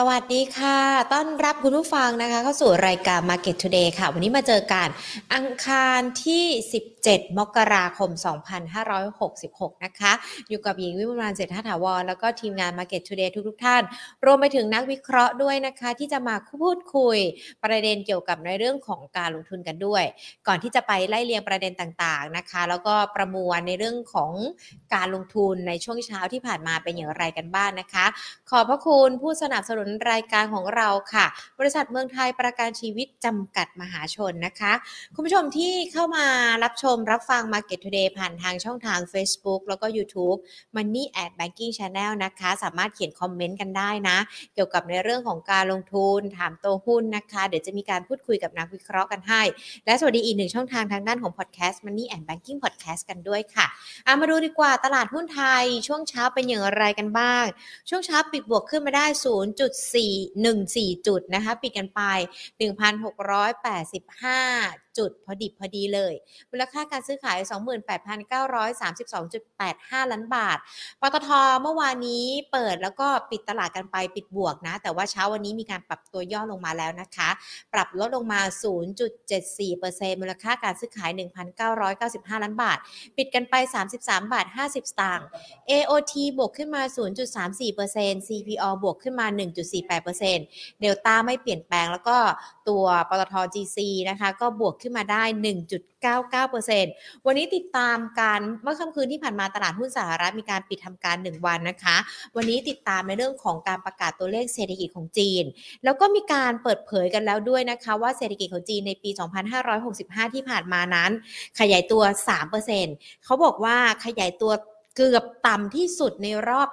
สวัสดีค่ะ ต้อนรับคุณผู้ฟังนะคะ เข้าสู่รายการ Market Today ค่ะ วันนี้มาเจอกันอังคารที่ 17 มกราคม 2566 นะคะ อยู่กับหญิงวิมลรันเศรษฐถาวร แล้วก็ทีมงาน Market Today ทุกๆท่าน รวมไปถึงนักวิเคราะห์ด้วยนะคะ ที่จะมาพูดคุยประเด็นเกี่ยวกับในเรื่องของการลงทุนกันด้วย ก่อนที่จะไปไล่เรียงประเด็นต่างๆนะคะ แล้วก็ประมวลในเรื่องของการลงทุนในช่วงเช้าที่ผ่านมาเป็นอย่างไรกันบ้างนะคะ ขอบพระคุณผู้สนับสนุนรายการของเราค่ะ บริษัทเมืองไทยประกันชีวิตจำกัดมหาชนนะคะ คุณผู้ชมที่เข้ามารับชมรับฟัง Market Today ผ่านทางช่องทาง Facebook แล้วก็ YouTube Money at Banking Channel นะคะ สามารถเขียนคอมเมนต์กันได้นะ เกี่ยวกับในเรื่องของการลงทุนถามตัวหุ้นนะคะ เดี๋ยวจะมีการพูดคุยกับนักวิเคราะห์กันให้ และสวัสดีอีกหนึ่งช่องทางทางด้านของ Podcast Money and Banking Podcast กันด้วยค่ะามาดูดีกว่าตลาดหุ้นไทยช่วงเช้าเป็นอย่างไรกันบ้าง ช่วงเช้าปิดบวกขึ้นมาได้1.4 จุดนะคะ ปิดกันไป 1,685 จุดพอดิบพอดีเลย มูลค่าการซื้อขาย 28,932.85 ล้านบาท ปตทเมื่อวานนี้เปิดแล้วก็ปิดตลาดกันไปปิดบวกนะ แต่ว่าเช้าวันนี้มีการปรับตัวย่อลงมาแล้วนะคะ ปรับลดลงมา 0.74%มูลค่าการซื้อขาย 1,995 ล้านบาท ปิดกันไป 33 บาท 50 สตางค์ AOT บวกขึ้นมา 0.34% CPO บวกขึ้นมา 1.48%เดลต้าไม่เปลี่ยนแปลงแล้วก็ ตัวปตท GC นะคะก็บวกขึ้นมาได้ 1.99%วันนี้ติดตามการเมื่อค่ำคืนที่ผ่านมาตลาดหุ้นสหรัฐมีการปิดทำการ 1 วันนะคะ วันนี้ติดตามในเรื่องของการประกาศตัวเลขเศรษฐกิจของจีน แล้วก็มีการเปิดเผยกันแล้วด้วยนะคะ ว่าเศรษฐกิจของจีนในปี 2565 ที่ผ่านมานั้น ขยายตัว 3%เขาบอกว่าขยายตัว เกือบต่ำที่สุดในรอบ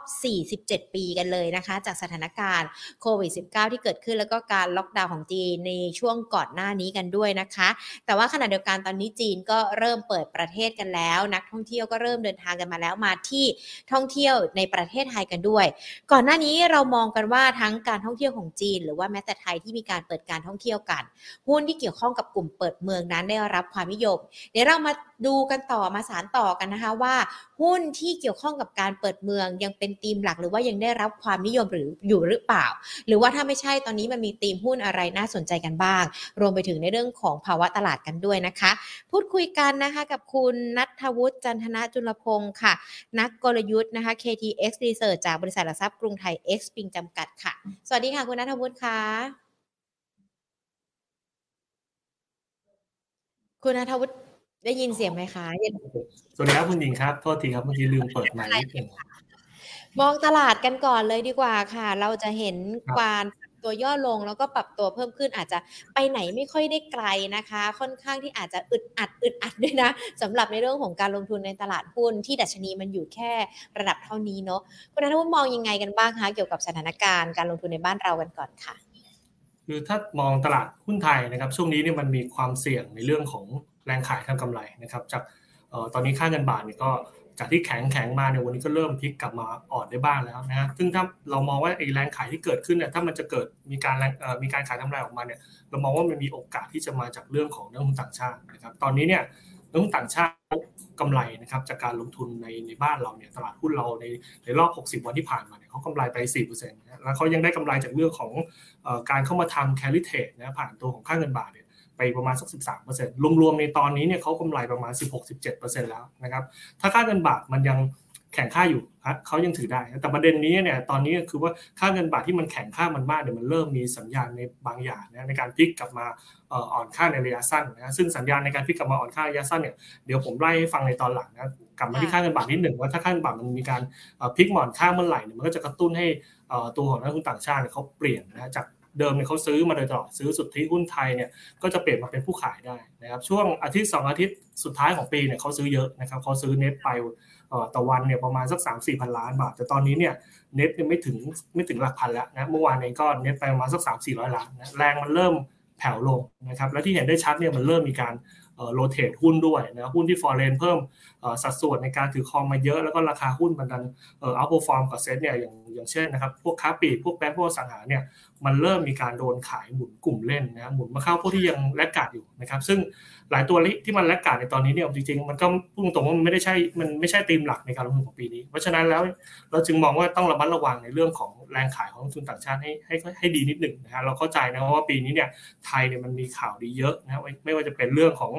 47 ปีกันเลยนะคะ จากสถานการณ์โควิด -19 ที่เกิดขึ้นแล้วก็การล็อกดาวน์ของจีนในช่วงก่อนหน้านี้กันด้วยนะคะ แต่ว่าขณะเดียวกันตอนนี้จีนก็เริ่มเปิดประเทศกันแล้ว นักท่องเที่ยวก็เริ่มเดินทางกันมาแล้วมาที่ท่องเที่ยวในประเทศไทยกันด้วย ก่อนหน้านี้เรามองกันว่าทั้งการท่องเที่ยวของจีน หรือว่าแม้แต่ไทยที่มีการเปิดการท่องเที่ยวกันหุ้นที่เกี่ยวข้องกับกลุ่มเปิดเมืองนั้นได้รับความนิยม เดี๋ยวเรามาดูกันต่อมาสารต่อกันนะคะว่าหุ้นที่เกี่ยวข้องกับการเปิดเมืองยังเป็นธีมหลัก หรือว่ายังได้รับความนิยมหรืออยู่หรือเปล่า หรือว่าถ้าไม่ใช่ตอนนี้มันมีธีมหุ้นอะไรน่าสนใจกันบ้าง รวมไปถึงในเรื่องของภาวะตลาดกันด้วยนะคะ พูดคุยกันนะคะกับคุณนัทวุฒิจันทนจุลพงศ์ค่ะ นักกลยุทธ์นะคะ KTX Research จากบริษัทหลักทรัพย์กรุงไทย X ปิงจำกัดค่ะ สวัสดีค่ะคุณนัทวุฒิค่ะคุณนัทวุฒิ ได้ยินเสียงไหมคะสวัสดีครับคุณหญิงครับ โทษทีครับเมื่อกี้ลืมเปิดไมค์นิดนึงมองตลาดกันก่อนเลยดีกว่าค่ะ เราจะเห็นการตัวย่อลงแล้วก็ปรับตัวเพิ่มขึ้นอาจจะไปไหนไม่ค่อยได้ไกลนะคะ ค่อนข้างที่อาจจะอึดอัดอึดอัดด้วยนะสำหรับในเรื่องของการลงทุนในตลาดหุ้นที่ดัชนีมันอยู่แค่ระดับเท่านี้เนาะคุณนัทวุฒิมองยังไงกันบ้างคะเกี่ยวกับสถานการณ์การลงทุนในบ้านเรากันก่อนค่ะ คือถ้ามองตลาดหุ้นไทยนะครับ ช่วงนี้เนี่ยมันมีความเสี่ยงในเรื่องของ แรงขายทางกำไรนะครับจากตอนนี้ค่าเงินบาทเนี่ยก็จากที่แข็งแข็งมาเนี่ยวันนี้ก็เริ่มพลิกกลับมาอ่อนได้บ้างแล้วนะฮะซึ่งถ้าเรามองว่าไอ้แรงขายที่เกิดขึ้นเนี่ยถ้ามันจะเกิดมีการมีการขายกำไรออกมาเนี่ยเรามองว่ามันมีโอกาสที่จะมาจากเรื่องของนักลงทุนต่างชาตินะครับตอนนี้เนี่ยนักลงทุนต่างชาติกำไรนะครับจากการลงทุนในในบ้านเราเนี่ยตลาดหุ้นเราในในรอบ 60 วันที่ผ่านมาเนี่ยเขากำไรไป 4%นะแล้วเขายังได้กำไรจากเรื่องของการเข้ามาทำ carry trade นะผ่านตัวของค่าเงินบาทเนี่ย ไปประมาณสัก 13%รวมๆในตอนนี้เนี่ยเขากำไรประมาณ 16-17%แล้วนะครับถ้าค่าเงินบาทมันยังแข่งค่าอยู่เขายังถือได้ แต่ประเด็นนี้เนี่ยตอนนี้คือว่าค่าเงินบาทที่มันแข่งค่ามันมากเนี่ยวมันเริ่มมีสัญญาณในบางอย่างนะในการพลิกกลับมาอ่อนค่าในระยะสั้นนะซึ่งสัญญาณในการพลิกกลับมาอ่อนค่าระยะสั้นเนี่ยเดี๋ยวผมไล่ให้ฟังในตอนหลังนะกลับมาที่ค่าเงินบาทนิดหนึ่งว่าถ้าค่าเงินบาทมันมีการพลิกหมอนค่าเมื่อไหร่เนี่ยมันก็จะกระตุ้นให้ตัวของนักลงทุนต่างชาติเขาเปลี่ยนนะจาก เดิมเนี่ยเขาซื้อมาโดยตลอดซื้อสุทธิหุ้นไทยเนี่ยก็จะเปลี่ยนมาเป็นผู้ขายได้นะครับช่วงอาทิตย์ 2 อาทิตย์สุดท้ายของปีเนี่ยเขาซื้อเยอะนะครับเขาซื้อเน็ตไปต่อวันเนี่ยประมาณสัก 3 4 พันล้านบาท แต่ตอนนี้เนี่ยเน็ตยังไม่ถึงไม่ถึงหลักพันแล้วนะเมื่อวานเองก็เน็ตไปประมาณสัก 3 4 0 0 ล้านนะแรงมันเริ่มแผ่วลงนะครับและที่เห็นได้ชัดเนี่ยมันเริ่มมีการ rotate หุ้นด้วยนะหุ้นที่ foreign เพิ่มสัดส่วนในการถือครองมาเยอะ แล้วก็ราคาหุ้นมันดัน outperform กับเซ็ตเนี่ยอย่างอย่างเช่นนะครับพวกค้าปลีกพวกแบงก์พวกอสังหาเนี่ย มันเริ่มมีการโดนขายหมุนกลุ่มเล่นนะหมุนมาเข้าพวกที่ยัง laggard อยู่นะครับ ซึ่งหลายตัวที่มันแลกกาดในตอนนี้เนี่ยจริงๆมันก็พูดตรงว่ามันไม่ได้ใช่มันไม่ใช่ธีมหลักในการลงทุนของปีนี้ เพราะฉะนั้นแล้วเราจึงมองว่าต้องระมัดระวังในเรื่องของแรงขายของทุนต่างชาติให้ให้ให้ดีนิดหนึ่งนะฮะเราเข้าใจนะว่าปีนี้เนี่ยไทยเนี่ยมันมีข่าวดีเยอะนะไม่ว่าจะเป็นเรื่องของ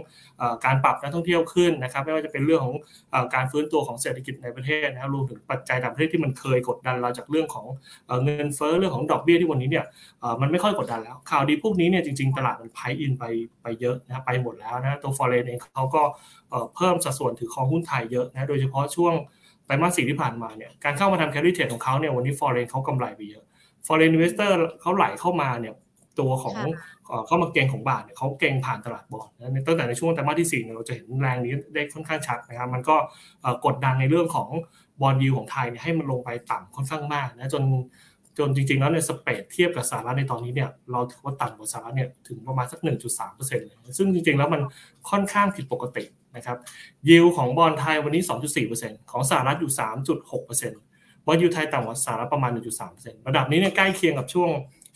การปรับนักท่องเที่ยวขึ้นนะครับ ไม่ว่าจะเป็นเรื่องของการฟื้นตัวของเศรษฐกิจในประเทศนะครับรวมถึงปัจจัยต่างประเทศที่มันเคยกดดันเราจากเรื่องของเงินเฟ้อเรื่องของดอกเบี้ยที่วันนี้เนี่ยมันไม่ค่อยกดดันแล้ว ข่าวดีพวกนี้เนี่ยจริงๆ ตลาดมัน price in ไปไปเยอะนะไปหมดแล้วนะตัว foreign เองเขาก็เพิ่มสัดส่วนถือครองหุ้นไทยเยอะนะโดยเฉพาะช่วงไตรมาสสี่ที่ผ่านมาเนี่ยการเข้ามาทำ carry trade ของเขาเนี่ยวันนี้ foreign เขากำไรไปเยอะ foreign investor เขาไหลเข้ามาเนี่ยตัวของเข้ามาเก็งของบาทเนี่ยเขาเก็งผ่านตลาด bond ตั้งแต่ในช่วงไตรมาสที่4เนี่ยเราจะเห็นแรงนี้ได้ค่อนข้างชัดนะครับมันก็กดดันในเรื่องของ bond yield ของไทยเนี่ยให้มันลงไปต่ำค่อนข้างมากนะจน จนจริงๆแล้วในสเปดเทียบกับสหรัฐในตอนนี้เนี่ยเราถือว่าต่ำกว่าสหรัฐเนี่ยถึงประมาณสัก 1.3%เลยซึ่งจริงๆแล้วมันค่อนข้างผิดปกตินะครับยิวของบอลไทยวันนี้ 2.4%ของสหรัฐอยู่ 3.6%บอลยูไทยต่ำกว่าสหรัฐประมาณ 1.3%ระดับนี้เนี่ยใกล้เคียงกับช่วง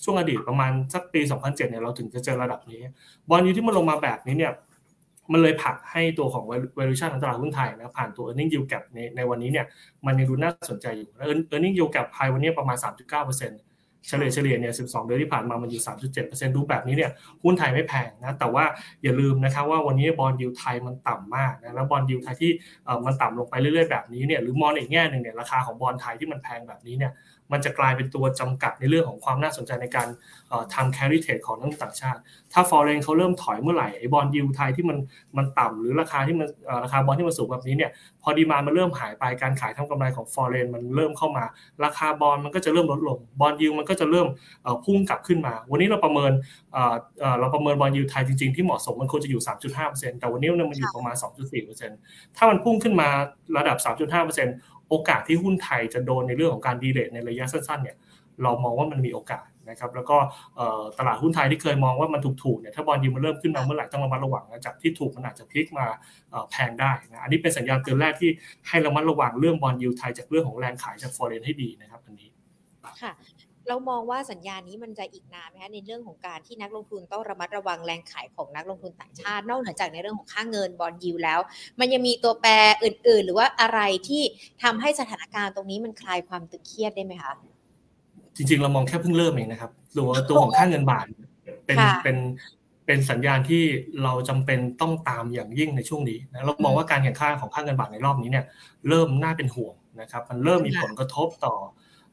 ช่วงอดีตประมาณสักปี 2007เนี่ยเราถึงจะเจอระดับนี้ บอลยูที่มันลงมาแบบนี้เนี่ย มันเลยผลักให้ตัวของ valuation ของตลาดหุ้นไทยนะผ่านตัว earning yield gap ในในวันนี้เนี่ยมันยังดูน่าสนใจอยู่ earning yield gap ไทยวันนี้ประมาณ 3.9%เฉลี่ยเฉลี่ยเนี่ย 12 เดือนที่ผ่านมา มันอยู่ 3.7%ดูแบบนี้เนี่ย หุ้นไทยไม่แพงนะ แต่ว่าอย่าลืมนะครับว่าวันนี้บอลยูไทยมันต่ำมากนะ แล้วบอลยูไทยที่มันต่ำลงไปเรื่อยๆแบบนี้เนี่ย หรือมองอีกแง่หนึ่งเนี่ย ราคาของบอลไทยที่มันแพงแบบนี้เนี่ย มันจะกลายเป็นตัวจำกัดในเรื่องของความน่าสนใจในการทำ carry trade ของนักต่างชาติ ถ้า foreign เขาเริ่มถอยเมื่อไหร่ไอ้บอลยูไทยที่มันมันต่ำหรือราคาที่มันราคาบอลที่มันสูงแบบนี้เนี่ยพอดีมามันเริ่มหายไปการขายทำกำไรของ foreign มันเริ่มเข้ามา ราคาบอลมันก็จะเริ่มลดลงบอลยูมันก็จะเริ่มพุ่งกลับขึ้นมา วันนี้เราประเมินเราประเมินบอลยูไทยจริงๆที่เหมาะสมมันควรจะอยู่ 3.5%แต่วันนี้มันอยู่ประมาณ 2.4%ถ้ามันพุ่งขึ้นมาระดับ 3.5% โอกาสที่หุ้นไทยจะโดนในเรื่องของการดีเลทในระยะสั้นๆเนี่ยเรามองว่ามันมีโอกาสนะครับแล้วก็ตลาดหุ้นไทยที่เคยมองว่ามันถูกๆเนี่ยถ้า bond yield มันเริ่มขึ้นมาเมื่อไหร่ต้องระมัดระวังนะจากที่ถูกมันอาจจะพลิกมาแพงได้นะอันนี้เป็นสัญญาณเตือนแรกที่ให้ระมัดระวังเรื่อง bond yield ไทยจากเรื่องของแรงขายจาก foreign ให้ดีนะครับอันนี้ค่ะ เรามองว่าสัญญาณนี้มันจะอีกนานไหมคะในเรื่องของการที่นักลงทุนต้องระมัดระวังแรงขายของนักลงทุนต่างชาติ นอกเหนือจากในเรื่องของค่าเงิน bond yield แล้ว มันยังมีตัวแปรอื่น ๆ หรือว่าอะไรที่ทำให้สถานการณ์ตรงนี้มันคลายความตึงเครียดได้ไหมคะจริงๆเรามองแค่เพิ่งเริ่มเองนะครับตัวตัวของค่าเงินบาทเป็นเป็นเป็นสัญญาณที่เราจำเป็นต้องตามอย่างยิ่งในช่วงนี้นะเรามองว่าการแข่งข้าของค่าเงินบาทในรอบนี้เนี่ยเริ่มน่าเป็นห่วงนะครับ มันเริ่มมีผลกระทบต่อ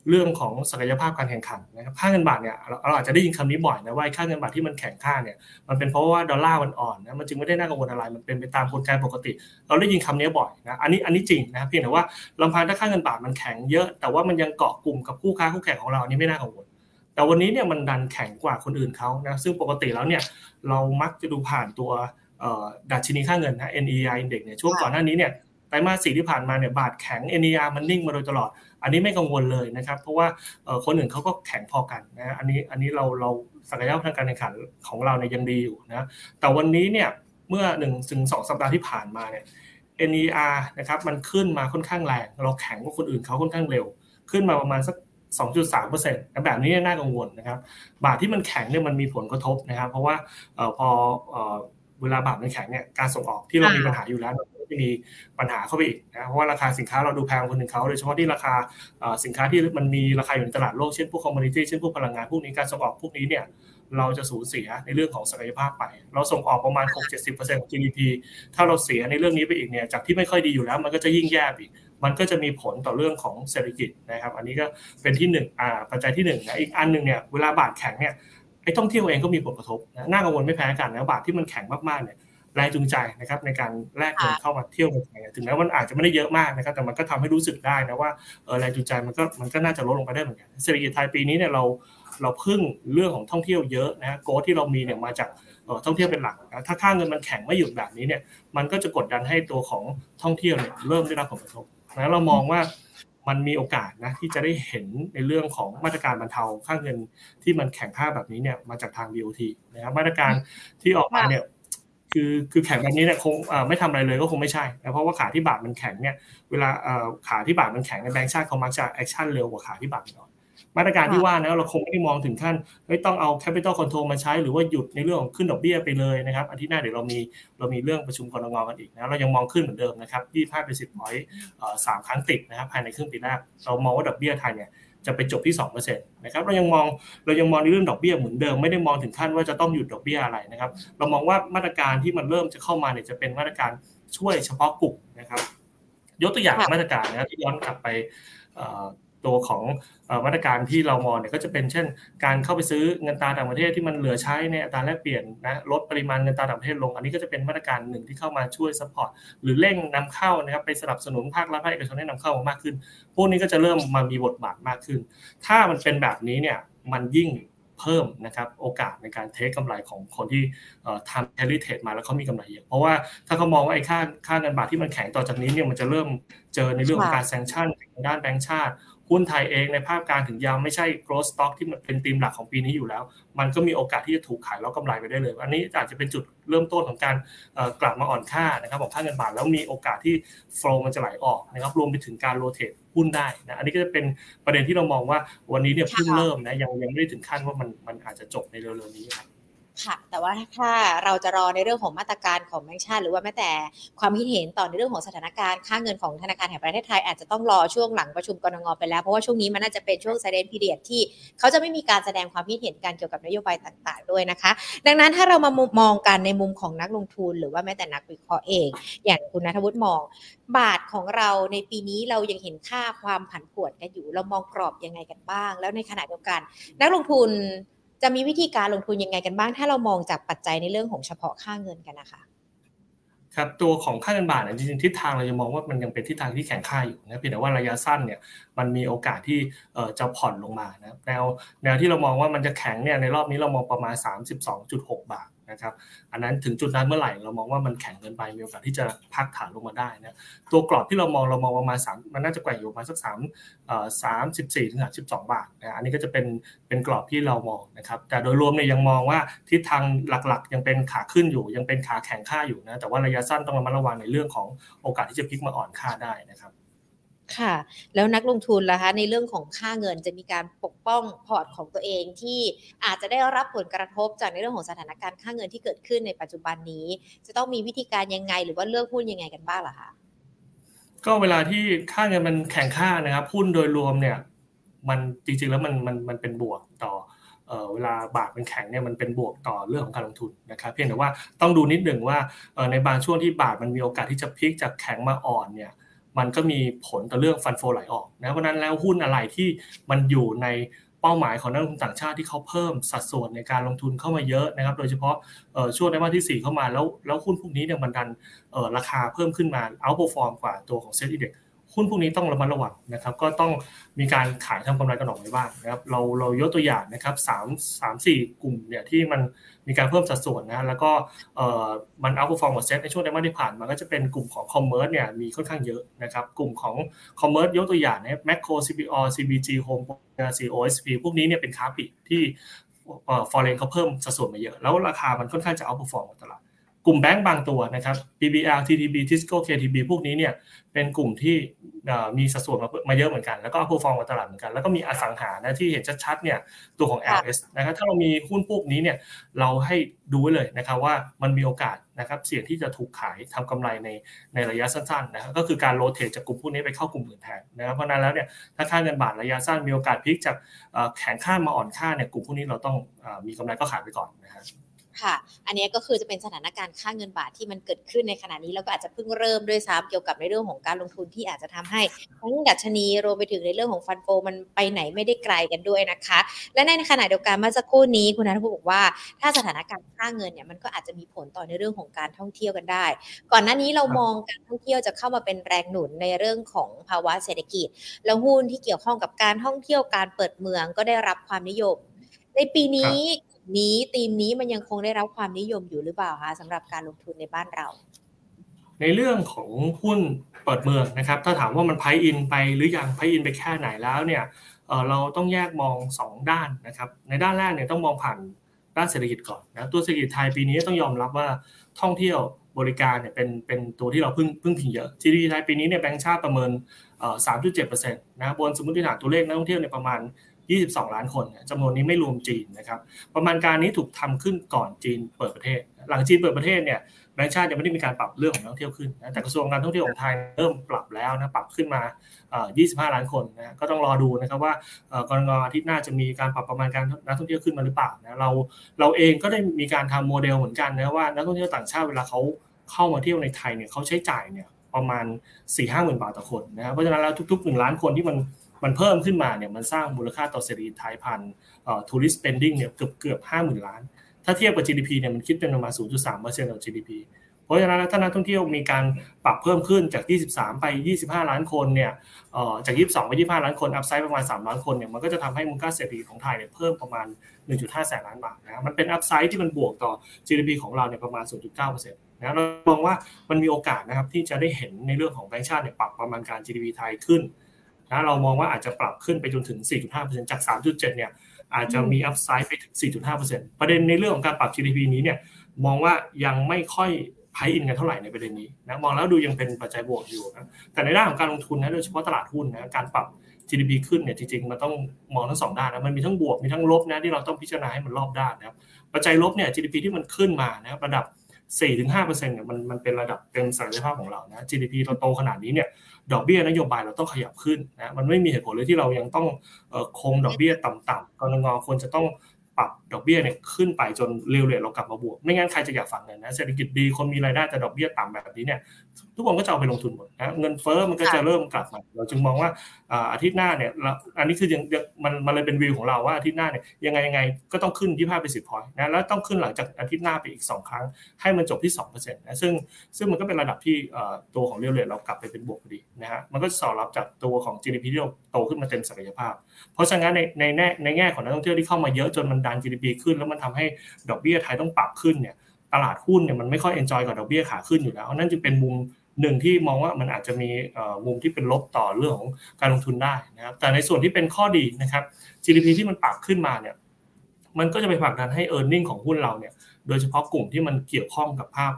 เรื่องของศักยภาพการแข่งขันนะครับค่าเงินบาทเนี่ยเราอาจจะได้ยินคำนี้บ่อยนะว่าค่าเงินบาทที่มันแข็งค่าเนี่ยมันเป็นเพราะว่าดอลลาร์มันอ่อนนะมันจึงไม่ได้น่ากังวลอะไรมันเป็นไปตามกลไกปกติ เราได้ยินคำนี้บ่อยนะอันนี้อันนี้จริงนะเพียงแต่ว่าลำพังถ้าค่าเงินบาทมันแข็งเยอะ แต่ว่ามันยังเกาะกลุ่มกับคู่ค้าคู่แข่งของเราอันนี้ไม่น่ากังวลแต่วันนี้เนี่ยมันดันแข็งกว่าคนอื่นเขานะซึ่งปกติแล้วเนี่ยเรามักจะดูผ่านตัวดัชนีค่าเงินนะ NEI index เนี่ยช่วงก่อนหน้านี้เนี่ย รมาสสี่ที่ผ่านมาเนี่ยบาทแข็ง NER มันนิ่งมาโดยตลอด อันนี้ไม่กังวลเลยนะครับ เพราะว่าคนอื่นเขาก็แข็งพอกันนะอันนี้อันนี้เราเราศักยภาพทางการแข่งขันของเราเนี่ยยังดีอยู่นะแต่วันนี้เนี่ยเมื่อหนึ่งถึงสองสัปดาห์ที่ผ่านมาเนี่ย NER นะครับมันขึ้นมาค่อนข้างแรง เราแข็งกว่าคนอื่นเขาค่อนข้างเร็ว ขึ้นมาประมาณสัก2.3%แบบนี้น่ากังวลนะครับ บาทที่มันแข็งเนี่ยมันมีผลกระทบนะครับ เพราะว่าพอเวลาบาทมันแข็งเนี่ยการส่งออกที่เรามีปัญหาอยู่แล้ว จะมีปัญหาเข้าไปอีกนะเพราะว่าราคาสินค้าเราดูแพงกว่าคนอื่นเขาโดยเฉพาะที่ราคาสินค้าที่มันมีราคาอยู่ในตลาดโลกเช่นพวก commodity เช่นพวกพลังงานพวกนี้การส่งออกพวกนี้เนี่ยเราจะสูญเสียในเรื่องของศักยภาพไป เราส่งออกประมาณ 6-70%ของ GDP ถ้าเราเสียในเรื่องนี้ไปอีกเนี่ยจากที่ไม่ค่อยดีอยู่แล้ว มันก็จะยิ่งแย่อีก มันก็จะมีผลต่อเรื่องของเศรษฐกิจนะครับ อันนี้ก็เป็นที่หนึ่งอ่าปัจจัยที่หนึ่งนะอีกอันหนึ่งเนี่ยเวลาบาทแข็งเนี่ยไอ้ท่องเที่ยวเองก็มีผลกระทบนะน่ากังวลไม่แพ้กันนะบาทที่มันแข็งมากๆเนี่ย แรงจูงใจนะครับในการแลกเงินเข้ามาเที่ยวในไทยถึงแม้มันอาจจะไม่ได้เยอะมากนะครับแต่มันก็ทำให้รู้สึกได้นะว่าแรงจูงใจมันก็มันก็น่าจะลดลงไปได้เหมือนกันเศรษฐกิจไทยปีนี้เนี่ยเราเราพึ่งเรื่องของท่องเที่ยวเยอะนะโกที่เรามีเนี่ยมาจากท่องเที่ยวเป็นหลักนะถ้าค่าเงินมันแข็งไม่หยุดแบบนี้เนี่ยมันก็จะกดดันให้ตัวของท่องเที่ยวเนี่ยเริ่มได้รับผลกระทบนะเรามองว่ามันมีโอกาสนะที่จะได้เห็นในเรื่องของมาตรการบรรเทาค่าเงินที่มันแข็งค่าแบบนี้เนี่ยมาจากทาง BOT นะครับมาตรการที่ออกมาเนี่ย คือคือแข็งแบบนี้เนี่ยคงไม่ทำอะไรเลยก็คงไม่ใช่นะเพราะว่าขาที่บาทมันแข็งเนี่ยเวลาขาที่บาทมันแข็งในแบงก์ชาติเขามักจะ action เร็วกว่าขาที่บาทอ่อนมาตรการที่ว่านะเราคงไม่ได้มองถึงขั้นไม่ต้องเอา capital control มาใช้ หรือว่าหยุดในเรื่องของขึ้นดอกเบี้ยไปเลยนะครับอาทิตย์หน้าเดี๋ยวเรามีเรามีเรื่องประชุมกนง. กันอีกนะเรายังมองขึ้นเหมือนเดิมนะครับ25 basis point สามครั้งติดนะครับภายในครึ่งปีแรกเรามองว่าดอกเบี้ยไทยเนี่ย จะไปจบที่ 2%นะครับเรายังมองเรายังมองในเรื่องดอกเบี้ยเหมือนเดิมไม่ได้มองถึงขั้นว่าจะต้องหยุดดอกเบี้ยอะไรนะครับ เรามองว่ามาตรการที่มันเริ่มจะเข้ามาเนี่ยจะเป็นมาตรการช่วยเฉพาะกลุ่มนะครับ ยกตัวอย่างมาตรการนะครับที่ย้อนกลับไป ตัวของมาตรการที่เรามองเนี่ยก็จะเป็นเช่น การเข้าไปซื้อเงินตราต่างประเทศที่มันเหลือใช้ในอัตราแลกเปลี่ยนนะลดปริมาณเงินตราต่างประเทศลง อันนี้ก็จะเป็นมาตรการหนึ่งที่เข้ามาช่วย support หรือเร่งนำเข้านะครับไปสนับสนุนภาครัฐภาคเอกชนให้นำเข้ามากขึ้น พวกนี้ก็จะเริ่มมามีบทบาทมากขึ้น ถ้ามันเป็นแบบนี้เนี่ยมันยิ่งเพิ่มนะครับโอกาสในการ take กำไรของคนที่ทำแคลิเทตมาแล้วเขามีกำไรเยอะเพราะว่าถ้าเขามองว่าไอ้ค่าค่าเงินบาทที่มันแข็งต่อจากนี้เนี่ยมันจะเริ่มเจอในเรื่องของการแซงชั่นด้านแบงก์ชาติ หุ้นไทยเองในภาพการถึงยาวไม่ใช่ growth stock ที่มันเป็นธีมหลักของปีนี้อยู่แล้ว มันก็มีโอกาสที่จะถูกขายแล้วกำไรไปได้เลย อันนี้อาจจะเป็นจุดเริ่มต้นของการกลับมาอ่อนค่านะครับของค่าเงินบาทแล้วมีโอกาสที่ flow มันจะไหลออกนะครับรวมไปถึงการโรเตทหุ้นได้นะอันนี้ก็จะเป็นประเด็นที่เรามองว่าวันนี้เนี่ยเพิ่งเริ่มนะยังยังไม่ได้ถึงขั้นว่ามันมันอาจจะจบในเร็วๆนี้ครับ ค่ะแต่ว่าถ้าเราจะรอในเรื่องของมาตรการของแบงก์ชาติ หรือว่าแม้แต่ความคิดเห็นต่อในเรื่องของสถานการณ์ค่าเงินของธนาคารแห่งประเทศไทย อาจจะต้องรอช่วงหลังประชุมกรงงไปแล้ว เพราะว่าช่วงนี้มันน่าจะเป็นช่วงไซเดนพีเดียที่เขาจะไม่มีการแสดงความคิดเห็นการเกี่ยวกับนโยบายต่าง ๆ ด้วยนะคะ ดังนั้นถ้าเรามามองกันในมุมของนักลงทุน หรือว่าแม้แต่นักวิเคราะห์เอง อย่างคุณนัทวุฒิมอง บาทของเราในปีนี้เรายังเห็นค่าความผันผวนกันอยู่ เรามองกรอบยังไงกันบ้าง แล้วในขณะเดียวกัน นักลงทุน จะมีวิธีการลงทุนยังไงกันบ้าง ถ้าเรามองจากปัจจัยในเรื่องของเฉพาะค่าเงินกันนะคะครับตัวของค่าเงินบาทเนี่ยจริงๆทิศทางเราจะมองว่ามันยังเป็นทิศทางที่แข็งค่าอยู่นะเพียงแต่ว่าระยะสั้นเนี่ยมันมีโอกาสที่จะผ่อนลงมานะแนวแนวที่เรามองว่ามันจะแข็งเนี่ยในรอบนี้เรามองประมาณ 32.6 บาท นะครับอันนั้นถึงจุดนั้นเมื่อไหร่เรามองว่ามันแข็งเกินไปมีโอกาสที่จะพักฐานลงมาได้นะตัวกรอบที่เรามองเรามองประมาณสามมันน่าจะแกว่งอยู่ประมาณสักสามสามสิบสี่ถึงสามสิบสองบาทนะอันนี้ก็จะเป็นเป็นกรอบที่เรามองนะครับแต่โดยรวมเนี่ยยังมองว่าทิศทางหลักๆ ยังเป็นขาขึ้นอยู่ ยังเป็นขาแข็งค่าอยู่นะแต่ว่าระยะสั้นต้องระมัดระวังในเรื่องของโอกาสที่จะพลิกมาอ่อนค่าได้นะครับ ค่ะ แล้วนักลงทุนล่ะคะในเรื่องของค่าเงินจะมีการปกป้องพอร์ตของตัวเองที่อาจจะได้รับผลกระทบจากในเรื่องของสถานการณ์ค่าเงินที่เกิดขึ้นในปัจจุบันนี้ จะต้องมีวิธีการยังไงหรือว่าเลือกหุ้นยังไงกันบ้างล่ะคะก็เวลาที่ค่าเงินมันแข่งค่านะครับหุ้นโดยรวมเนี่ยมันจริงๆแล้วมันมันมันเป็นบวกต่อเวลาบาทมันแข็งเนี่ยมันเป็นบวกต่อเรื่องของการลงทุนนะครับเพียงแต่ว่าต้องดูนิดหนึ่งว่าในบางช่วงที่บาทมันมีโอกาสที่จะพลิกจากแข็งมาอ่อนเนี่ย มันก็มีผลต่อเรื่องฟันโฟไหลออกนะเพราะนั้นแล้วหุ้นอะไรที่มันอยู่ในเป้าหมายของนักลงทุนต่างชาติที่เขาเพิ่มสัดส่วนในการลงทุนเข้ามาเยอะนะครับ โดยเฉพาะช่วงในวันที่ 4 เข้ามาแล้วแล้วหุ้นพวกนี้เนี่ยมันดันราคาเพิ่มขึ้นมา outperform กว่าตัวของ SET Index หุ้นพวกนี้ต้องระมัดระวังนะครับ ก็ต้องมีการขายทำกำไรกันออกไปบ้างนะครับ เราเรายกตัวอย่างนะครับสามสามสี่กลุ่มเนี่ยที่มัน มีการเพิ่มสัดส่วนนะแล้วก็เอ่อมัน outperform SET ในช่วงไตรมาสที่ผ่านมาก็จะเป็นกลุ่มของ commerce เนี่ยมีค่อนข้างเยอะนะครับกลุ่มของ commerce ยกตัวอย่างนะแมคโคร CPALL CBG โฮมซีโอเอสพีพวกนี้เนี่ยเป็นค้าปลีกที่ foreign เขาเพิ่มสัดส่วนมาเยอะ แล้วราคามันค่อนข้างจะ outperform ตลาด กลุ่มแบงก์บางตัวนะครับ BBL TTB Tisco KTB พวกนี้เนี่ยเป็นกลุ่มที่มีสัดส่วนมาเยอะเหมือนกัน แล้วก็อัพฟอร์มกับตลาดเหมือนกัน แล้วก็มีอสังหานะที่เห็นชัดๆเนี่ยตัวของ LS นะครับถ้าเรามีหุ้นพวกนี้เนี่ยเราให้ดูไว้เลยนะครับว่ามันมีโอกาสนะครับเสี่ยงที่จะถูกขายทำกำไรในในระยะสั้นๆนะครับก็คือการโรเตทจากกลุ่มพวกนี้ไปเข้ากลุ่มอื่นแทนนะครับเพราะนั้นแล้วเนี่ยถ้าค่าเงินบาทระยะสั้นมีโอกาสพลิกจากแข็งค่ามาอ่อนค่าเนี่ยกลุ่มพวกนี้เราต้องมีกำไรก็ขายไปก่อนนะครับ ค่ะ อันนี้ก็คือจะเป็นสถานการณ์ค่าเงินบาทที่มันเกิดขึ้นในขณะนี้แล้วก็อาจจะเพิ่งเริ่มด้วยซ้ำเกี่ยวกับในเรื่องของการลงทุนที่อาจจะทำให้ทั้งดัชนีรวมไปถึงในเรื่องของฟันโฟมันไปไหนไม่ได้ไกลกันด้วยนะคะ และในขณะเดียวกันเมื่อสักครู่นี้คุณนัทพูดบอกว่า ถ้าสถานการณ์ค่าเงินเนี่ยมันก็อาจจะมีผลต่อในเรื่องของการท่องเที่ยวกันได้ ก่อนหน้านี้เรามองการท่องเที่ยวจะเข้ามาเป็นแรงหนุนในเรื่องของภาวะเศรษฐกิจ แล้วหุ้นที่เกี่ยวข้องกับการท่องเที่ยวการเปิดเมืองก็ได้รับความนิยมในปีนี้ นี้ธีมนี้มันยังคงได้รับความนิยมอยู่หรือเปล่าคะสำหรับการลงทุนในบ้านเรา ในเรื่องของหุ้นเปิดเมืองนะครับ ถ้าถามว่ามันไพอินไปหรือยังไพอินไปแค่ไหนแล้วเนี่ยเราต้องแยกมอง 2 ด้านนะครับ ในด้านแรกเนี่ยต้องมองผ่านด้านเศรษฐกิจก่อนนะตัวเศรษฐกิจไทยปีนี้ต้องยอมรับว่าท่องเที่ยวบริการเนี่ยเป็นเป็นตัวที่เราพึ่งพึ่งพิงเยอะ GDP ไทยปีนี้เนี่ยแบงก์ชาติประเมิน 3.7%นะบนสมมติฐานตัวเลขนักท่องเที่ยวเนี่ยประมาณ 22 ล้านคนจำนวนนี้ไม่รวมจีนนะครับ ประมาณการนี้ถูกทำขึ้นก่อนจีนเปิดประเทศ หลังจีนเปิดประเทศเนี่ยแบงก์ชาติยังไม่ได้มีการปรับเรื่องของนักท่องเที่ยวขึ้นนะแต่กระทรวงการท่องเที่ยวของไทยเริ่มปรับแล้วนะปรับขึ้นมา 25 ล้านคนนะก็ต้องรอดูนะครับว่ากรงอาทิตย์หน้าจะมีการปรับประมาณการนักท่องเที่ยวขึ้นมาหรือเปล่านะเราเราเองก็ได้มีการทำโมเดลเหมือนกันนะว่านักท่องเที่ยวต่างชาติเวลาเขาเข้ามาเที่ยวในไทยเนี่ยเขาใช้จ่ายเนี่ยประมาณ4ี่ห้าหมื่นบาทต่อคนนะครับเพราะฉะนั้นแล้วทุกๆหนึ่งล้านคนที่มัน มันเพิ่มขึ้นมาเนี่ยมันสร้างมูลค่าต่อเศรษฐกิจไทยพันทัวริสต์ spending เนี่ยเกือบเกือบห้าหมื่นล้าน ถ้าเทียบกับ GDP เนี่ยมันคิดเป็นประมาณ 0.3%ของ GDP เพราะฉะนั้นถ้านักท่องเที่ยวมีการปรับเพิ่มขึ้นจาก 23 ไป 25 ล้านคนเนี่ยจาก 22 ไป 25 ล้านคน อัพไซด์ประมาณ 3 ล้านคนเนี่ย มันก็จะทำให้มูลค่าเศรษฐกิจของไทยเนี่ยเพิ่มประมาณ 1.5 แสนล้านบาทนะ มันเป็นอัพไซด์ที่มันบวกต่อ GDP ของเราเนี่ยประมาณ 0.9%นะเรามองว่ามันมีโอกาสนะครับที่จะได้เห็นในเรื่องของแบงก์ชาติเนี่ยปรับประมาณการ GDP ไทยขึ้น นะเรามองว่าอาจจะปรับขึ้นไปจนถึง 4.5%จาก 3.7 เนี่ยอาจจะมีอัพไซด์ไปถึง 4.5%ประเด็นในเรื่องของการปรับ GDP นี้เนี่ยมองว่ายังไม่ค่อยไพอินกันเท่าไหร่ในประเด็นนี้นะมองแล้วดูยังเป็นปัจจัยบวกอยู่นะแต่ในด้านของการลงทุนนะโดยเฉพาะตลาดหุ้นนะการปรับ GDP ขึ้นเนี่ยจริงๆมันต้องมองทั้งสองด้านนะมันมีทั้งบวกมีทั้งลบนะที่เราต้องพิจารณาให้มันรอบด้านนะครับปัจจัยลบเนี่ย GDP ที่มันขึ้นมานะครับระดับ 4-5%เนี่ยมันมันเป็นระดับเต็มศักยภาพของเรานะ GDP เราโตขนาดนี้เนี่ยดอกเบี้ยนโยบายเราต้องขยับขึ้นนะมันไม่มีเหตุผลเลยที่เรายังต้องคงดอกเบี้ยต่ำๆกรงงควรจะต้องปรับ ดอกเบี้ยเนี่ยขึ้นไปจนเร็วๆเรากลับมาบวก ไม่งั้นใครจะอยากฝังเงินนะเศรษฐกิจดีคนมีรายได้แต่ดอกเบี้ยต่ำแบบนี้เนี่ยทุกคนก็จะเอาไปลงทุนหมดนะเงินเฟ้อมันก็จะเริ่มกลับมา เราจึงมองว่าอาทิตย์หน้าเนี่ยอันนี้คือยังมันมันเลยเป็นวิวของเราว่าอาทิตย์หน้าเนี่ยยังไงยังไงก็ต้องขึ้น25 basis point นะแล้วต้องขึ้นหลังจากอาทิตย์หน้าไปอีก 2 ครั้ง ให้มันจบที่2%นะซึ่งซึ่งมันก็เป็นระดับที่ตัวของ real rate เรากลับไปเป็นบวกพอดีนะฮะมันก็สอดรับจากตัวของ GDP ที่เราโตขึ้นมาเต็มศักยภาพ เพราะฉะนั้นในในแง่ในแง่ของนักท่องเที่ยวที่เข้ามาเยอะจนมันดัน GDP ขึ้น แล้วมันทำให้ดอกเบี้ยไทยต้องปรับขึ้นเนี่ยตลาดหุ้นเนี่ยมันไม่ค่อย enjoy กับดอกเบี้ยขาขึ้นอยู่แล้วนั่นจึงเป็นมุมหนึ่งที่มองว่ามันอาจจะมีมุมที่เป็นลบต่อเรื่องของการลงทุนได้นะครับแต่ในส่วนที่เป็นข้อดีนะครับ GDP ที่มันปรับขึ้นมาเนี่ยมันก็จะไปผลักดันให้ e a r n i n g ของหุ้นเราเนี่ยโดยเฉพาะกลุ่มที่มันเกี่ยวข้องกับภาค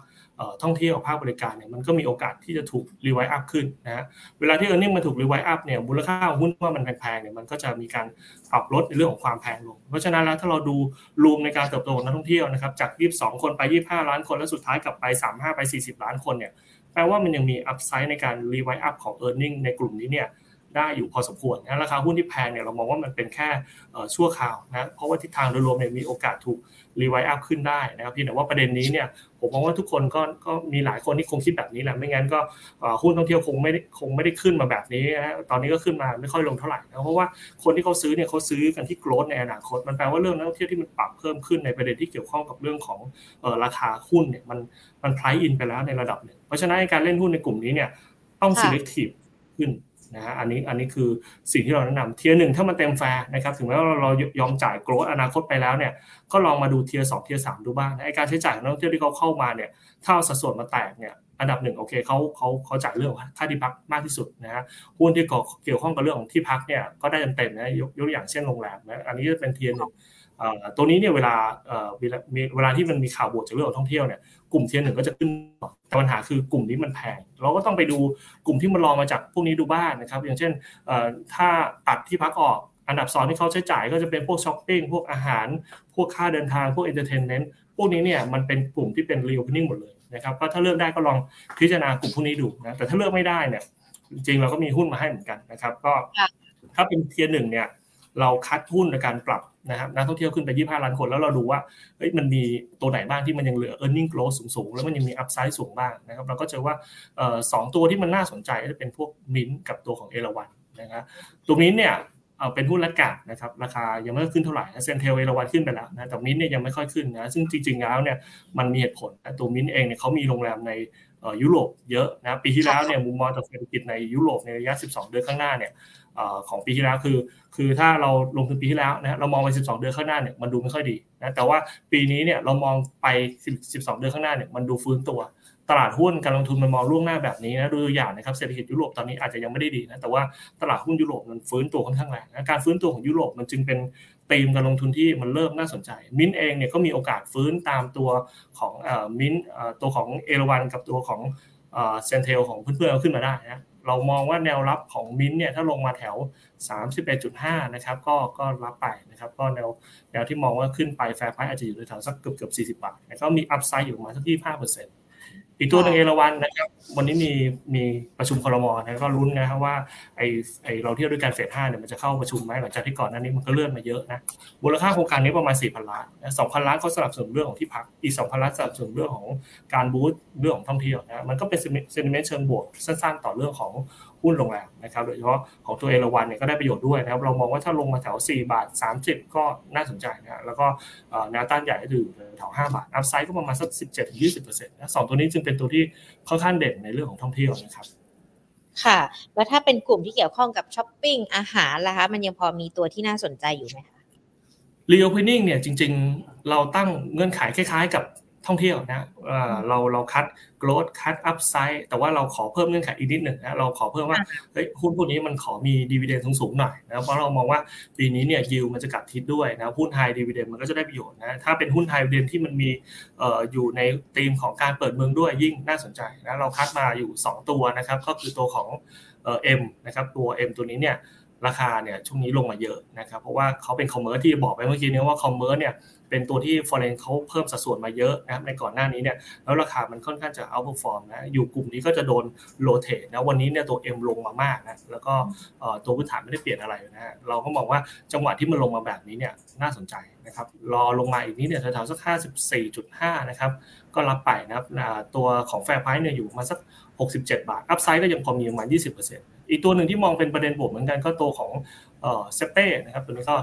ท่องเที่ยวภาคบริการเนี่ยมันก็มีโอกาสที่จะถูก revise up ขึ้นนะฮะเวลาที่ earning มันถูก revise up เนี่ยมูลค่าหุ้นว่ามันแพงๆเนี่ยมันก็จะมีการปรับลดในเรื่องของความแพงลง เพราะฉะนั้นแล้วถ้าเราดู room ในการเติบโตของนักท่องเที่ยวนะครับจาก 22 คนไป 25 ล้านคน แล้วสุดท้ายกลับไป 35 ไป 40 ล้านคนเนี่ยแปลว่ามันยังมี upside ในการ revise up ของ earning ในกลุ่มนี้เนี่ย ได้อยู่พอสมควรนะราคาหุ้นที่แพงเนี่ยเรามองว่ามันเป็นแค่ชั่วคราวนะเพราะว่าทิศทางโดยรวมเนี่ยมีโอกาสถูก revise up ขึ้นได้นะครับพี่แต่ว่าประเด็นนี้เนี่ยผมมองว่าทุกคนก็ก็มีหลายคนที่คงคิดแบบนี้แหละไม่งั้นก็หุ้นท่องเที่ยวคงไม่ได้คงไม่ได้ขึ้นมาแบบนี้นะตอนนี้ก็ขึ้นมาไม่ค่อยลงเท่าไหร่นะเพราะว่าคนที่เขาซื้อเนี่ยเขาซื้อกันที่ growth ในอนาคตมันแปลว่าเรื่องนักท่องเที่ยวที่มันปรับเพิ่มขึ้นในประเด็นที่เกี่ยวข้องกับเรื่องของราคาหุ้นเนี่ยมันมัน price in ไปแล้วในระดับหนึ่งเพราะฉะนั้นการเล่นหุ้นในกลุ่มนี้เนี่ยต้อง selective ขึ้น นะฮะอันนี้อันนี้คือสิ่งที่เราแนะนำ tier หนึ่งถ้ามันเต็มแฟร์นะครับถึงแม้ว่าเรายอมจ่าย growth อนาคตไปแล้วเนี่ยก็ลองมาดู tier สอง tier สามดูบ้างไอการใช้จ่ายของนักท่องเที่ยวที่เขาเข้ามาเนี่ยถ้าสัดส่วนมาแตกเนี่ยอันดับหนึ่งโอเคเขาเขาเขาจ่ายเรื่องค่าที่พักมากที่สุดนะฮะหุ้นที่เกี่ยวข้องกับเรื่องของที่พักเนี่ยก็ได้เต็มๆนะยกตัวอย่างเช่นโรงแรมนะอันนี้จะเป็น tier หนึ่งตัวนี้เนี่ยเวลาเวลาที่มันมีข่าวบวกจากเรื่องของท่องเที่ยวเนี่ยกลุ่ม tier หนึ่งก็จะขึ้น แต่ปัญหาคือกลุ่มนี้มันแพง เราก็ต้องไปดูกลุ่มที่มันรองมาจากพวกนี้ดูบ้างนะครับ อย่างเช่นถ้าตัดที่พักออกอันดับสองที่เขาใช้จ่ายก็จะเป็นพวกช้อปปิ้งพวกอาหาร พวกค่าเดินทางพวก entertainment พวกนี้เนี่ยมันเป็นกลุ่มที่เป็น reopening หมดเลยนะครับก็ถ้าเลือกได้ก็ลองพิจารณากลุ่มพวกนี้ดูนะแต่ถ้าเลือกไม่ได้เนี่ยจริงๆเราก็มีหุ้นมาให้เหมือนกันนะครับ ก็ถ้าเป็น tier หนึ่งเนี่ยเราคัดหุ้นในการปรับ นะครับนักท่องเที่ยวขึ้นไป 25 ล้านคนแล้วเราดูว่าเฮ้ยมันมีตัวไหนบ้างที่มันยังเหลือ e a r n i n g growth สูงๆ แล้วมันยังมี upside สูงบ้างนะครับเราก็เจอว่าสองตัวที่มันน่าสนใจก็จะเป็นพวกมินกับตัวของเอราวัณนะครับตัวมินเนี่ยเป็นหุ้น laggard นะครับราคายังไม่ขึ้นเท่าไหร่ CENTEL เอราวัณขึ้นไปแล้วนะแต่มินเนี่ยยังไม่ค่อยขึ้นนะซึ่งจริงๆแล้วเนี่ยมันมีเหตุผลตัวมินเองเนี่ยเขามีโรงแรมในยุโรปเยอะนะปีที่แล้วเนี่ยมุมมองจากเศรษฐกิจในยุโรปในระยะ 12 เดือนข้างหน้าเนี่ย ของปีที่แล้วคือ คือถ้าเราลงทุนปีที่แล้วนะเรามองไป 12 เดือนข้างหน้าเนี่ยมันดูไม่ค่อยดีนะแต่ว่าปีนี้เนี่ยเรามองไป 12 เดือนข้างหน้าเนี่ยมันดูฟื้นตัว ตลาดหุ้นการลงทุนมันมองล่วงหน้าแบบนี้นะดูตัวอย่างนะครับเศรษฐกิจยุโรปตอนนี้อาจจะยังไม่ได้ดีนะแต่ว่าตลาดหุ้นยุโรปมันฟื้นตัวค่อนข้างแรงนะการฟื้นตัวของยุโรปมันจึงเป็นธีมการลงทุนที่มันเริ่มน่าสนใจ มินเองเนี่ยก็มีโอกาสฟื้นตามตัวของมินตัวของเอราวันกับตัวของCENTEL ของเพื่อนๆขึ้นมาได้นะ เรามองว่าแนวรับของมินเนี่ยถ้าลงมาแถว 31.5 นะครับก็ก็รับไปนะครับก็แนวแนวที่มองว่าขึ้นไป fair price อาจจะอยู่ในแถวสักเกือบเกือบ40 บาทแล้วก็มี upside อยู่มาสักที่5%เอี กตัวหนึ่งเอราวัณนะครับ วันนี้มีมีประชุมคอรมอนะก็ลุ้นนะครับว่าไอไอเราเที่ยวด้วยการ phase ห้าเนี่ยมันจะเข้าประชุมไหมหลังจากที่ก่อนหน้านี้มันก็เลื่อนมาเยอะนะมูลค่าโครงการนี้ประมาณ4 0 0 0ล้านสองพันล้านเขาสนับสนุนเรื่องของที่พักอีก2 0 0 0ล้านสนับสนุนเรื่องของการ boost เรื่องของท่องเที่ยวนะมันก็เป็น sentiment เชิงบวกสั้นๆ ต่อเรื่องของ หุ้นโรงแรมนะครับโดยเฉพาะของตัวเอราวัณเนี่ยก็ได้ประโยชน์ด้วยนะครับเรามองว่าถ้าลงมาแถว 4 บาท 30 ก็น่าสนใจนะแล้วก็แนวต้านใหญ่ก็อยู่แถว 5 บาท upside ก็ประมาณสัก 17-20%นะสองตัวนี้จึงเป็นตัวที่ค่อนข้างเด่นในเรื่องของท่องเที่ยวนะครับค่ะ แล้วถ้าเป็นกลุ่มที่เกี่ยวข้องกับช้อปปิ้งอาหารล่ะคะ มันยังพอมีตัวที่น่าสนใจอยู่ไหมคะreopening เนี่ยจริงๆ เราตั้งเงื่อนไขคล้ายๆ กับ ท่องเที่ยวนะเราเราคัด growth คัด upside แต่ว่าเราขอเพิ่มเงื่อนไขอีกนิดหนึ่งนะเราขอเพิ่มว่าเฮ้ยหุ้นพวกนี้มันขอมี dividend สูงๆหน่อยนะเพราะเรามองว่าปีนี้เนี่ยยิวมันจะกลับทิศด้วยนะหุ้น high dividend มันก็จะได้ประโยชน์นะถ้าเป็นหุ้น high dividend ที่มันมีอยู่ในธีมของการเปิดเมืองด้วยยิ่งน่าสนใจนะเราคัดมาอยู่ 2 ตัวนะครับก็คือตัวของ M นะครับตัว M ตัวนี้เนี่ยราคาเนี่ยช่วงนี้ลงมาเยอะนะครับเพราะว่าเขาเป็น commerce ที่บอกไปเมื่อกี้นี้ว่า commerce เนี่ย เป็นตัวที่ foreign เขาเพิ่มสัดส่วนมาเยอะนะครับในก่อนหน้านี้เนี่ยแล้วราคามันค่อนข้างจะ outperform นะอยู่กลุ่มนี้ก็จะโดน rotate นะวันนี้เนี่ยตัว M ลงมามากนะแล้วก็ตัวพื้นฐานไม่ได้เปลี่ยนอะไรนะฮะเราก็มองว่าจังหวะที่มันลงมาแบบนี้เนี่ยน่าสนใจนะครับรอลงมาอีกนิดเนี่ยแถวๆสัก 54.5 นะครับก็รับไปนะครับตัวของ fair price เนี่ยอยู่มาสัก 67 บาท upside ก็ยังพอมีประมาณ 20%อีกตัวหนึ่งที่มองเป็นประเด็นบวกเหมือนกันก็ตัวของ SAPPE นะครับตัวนี้ก็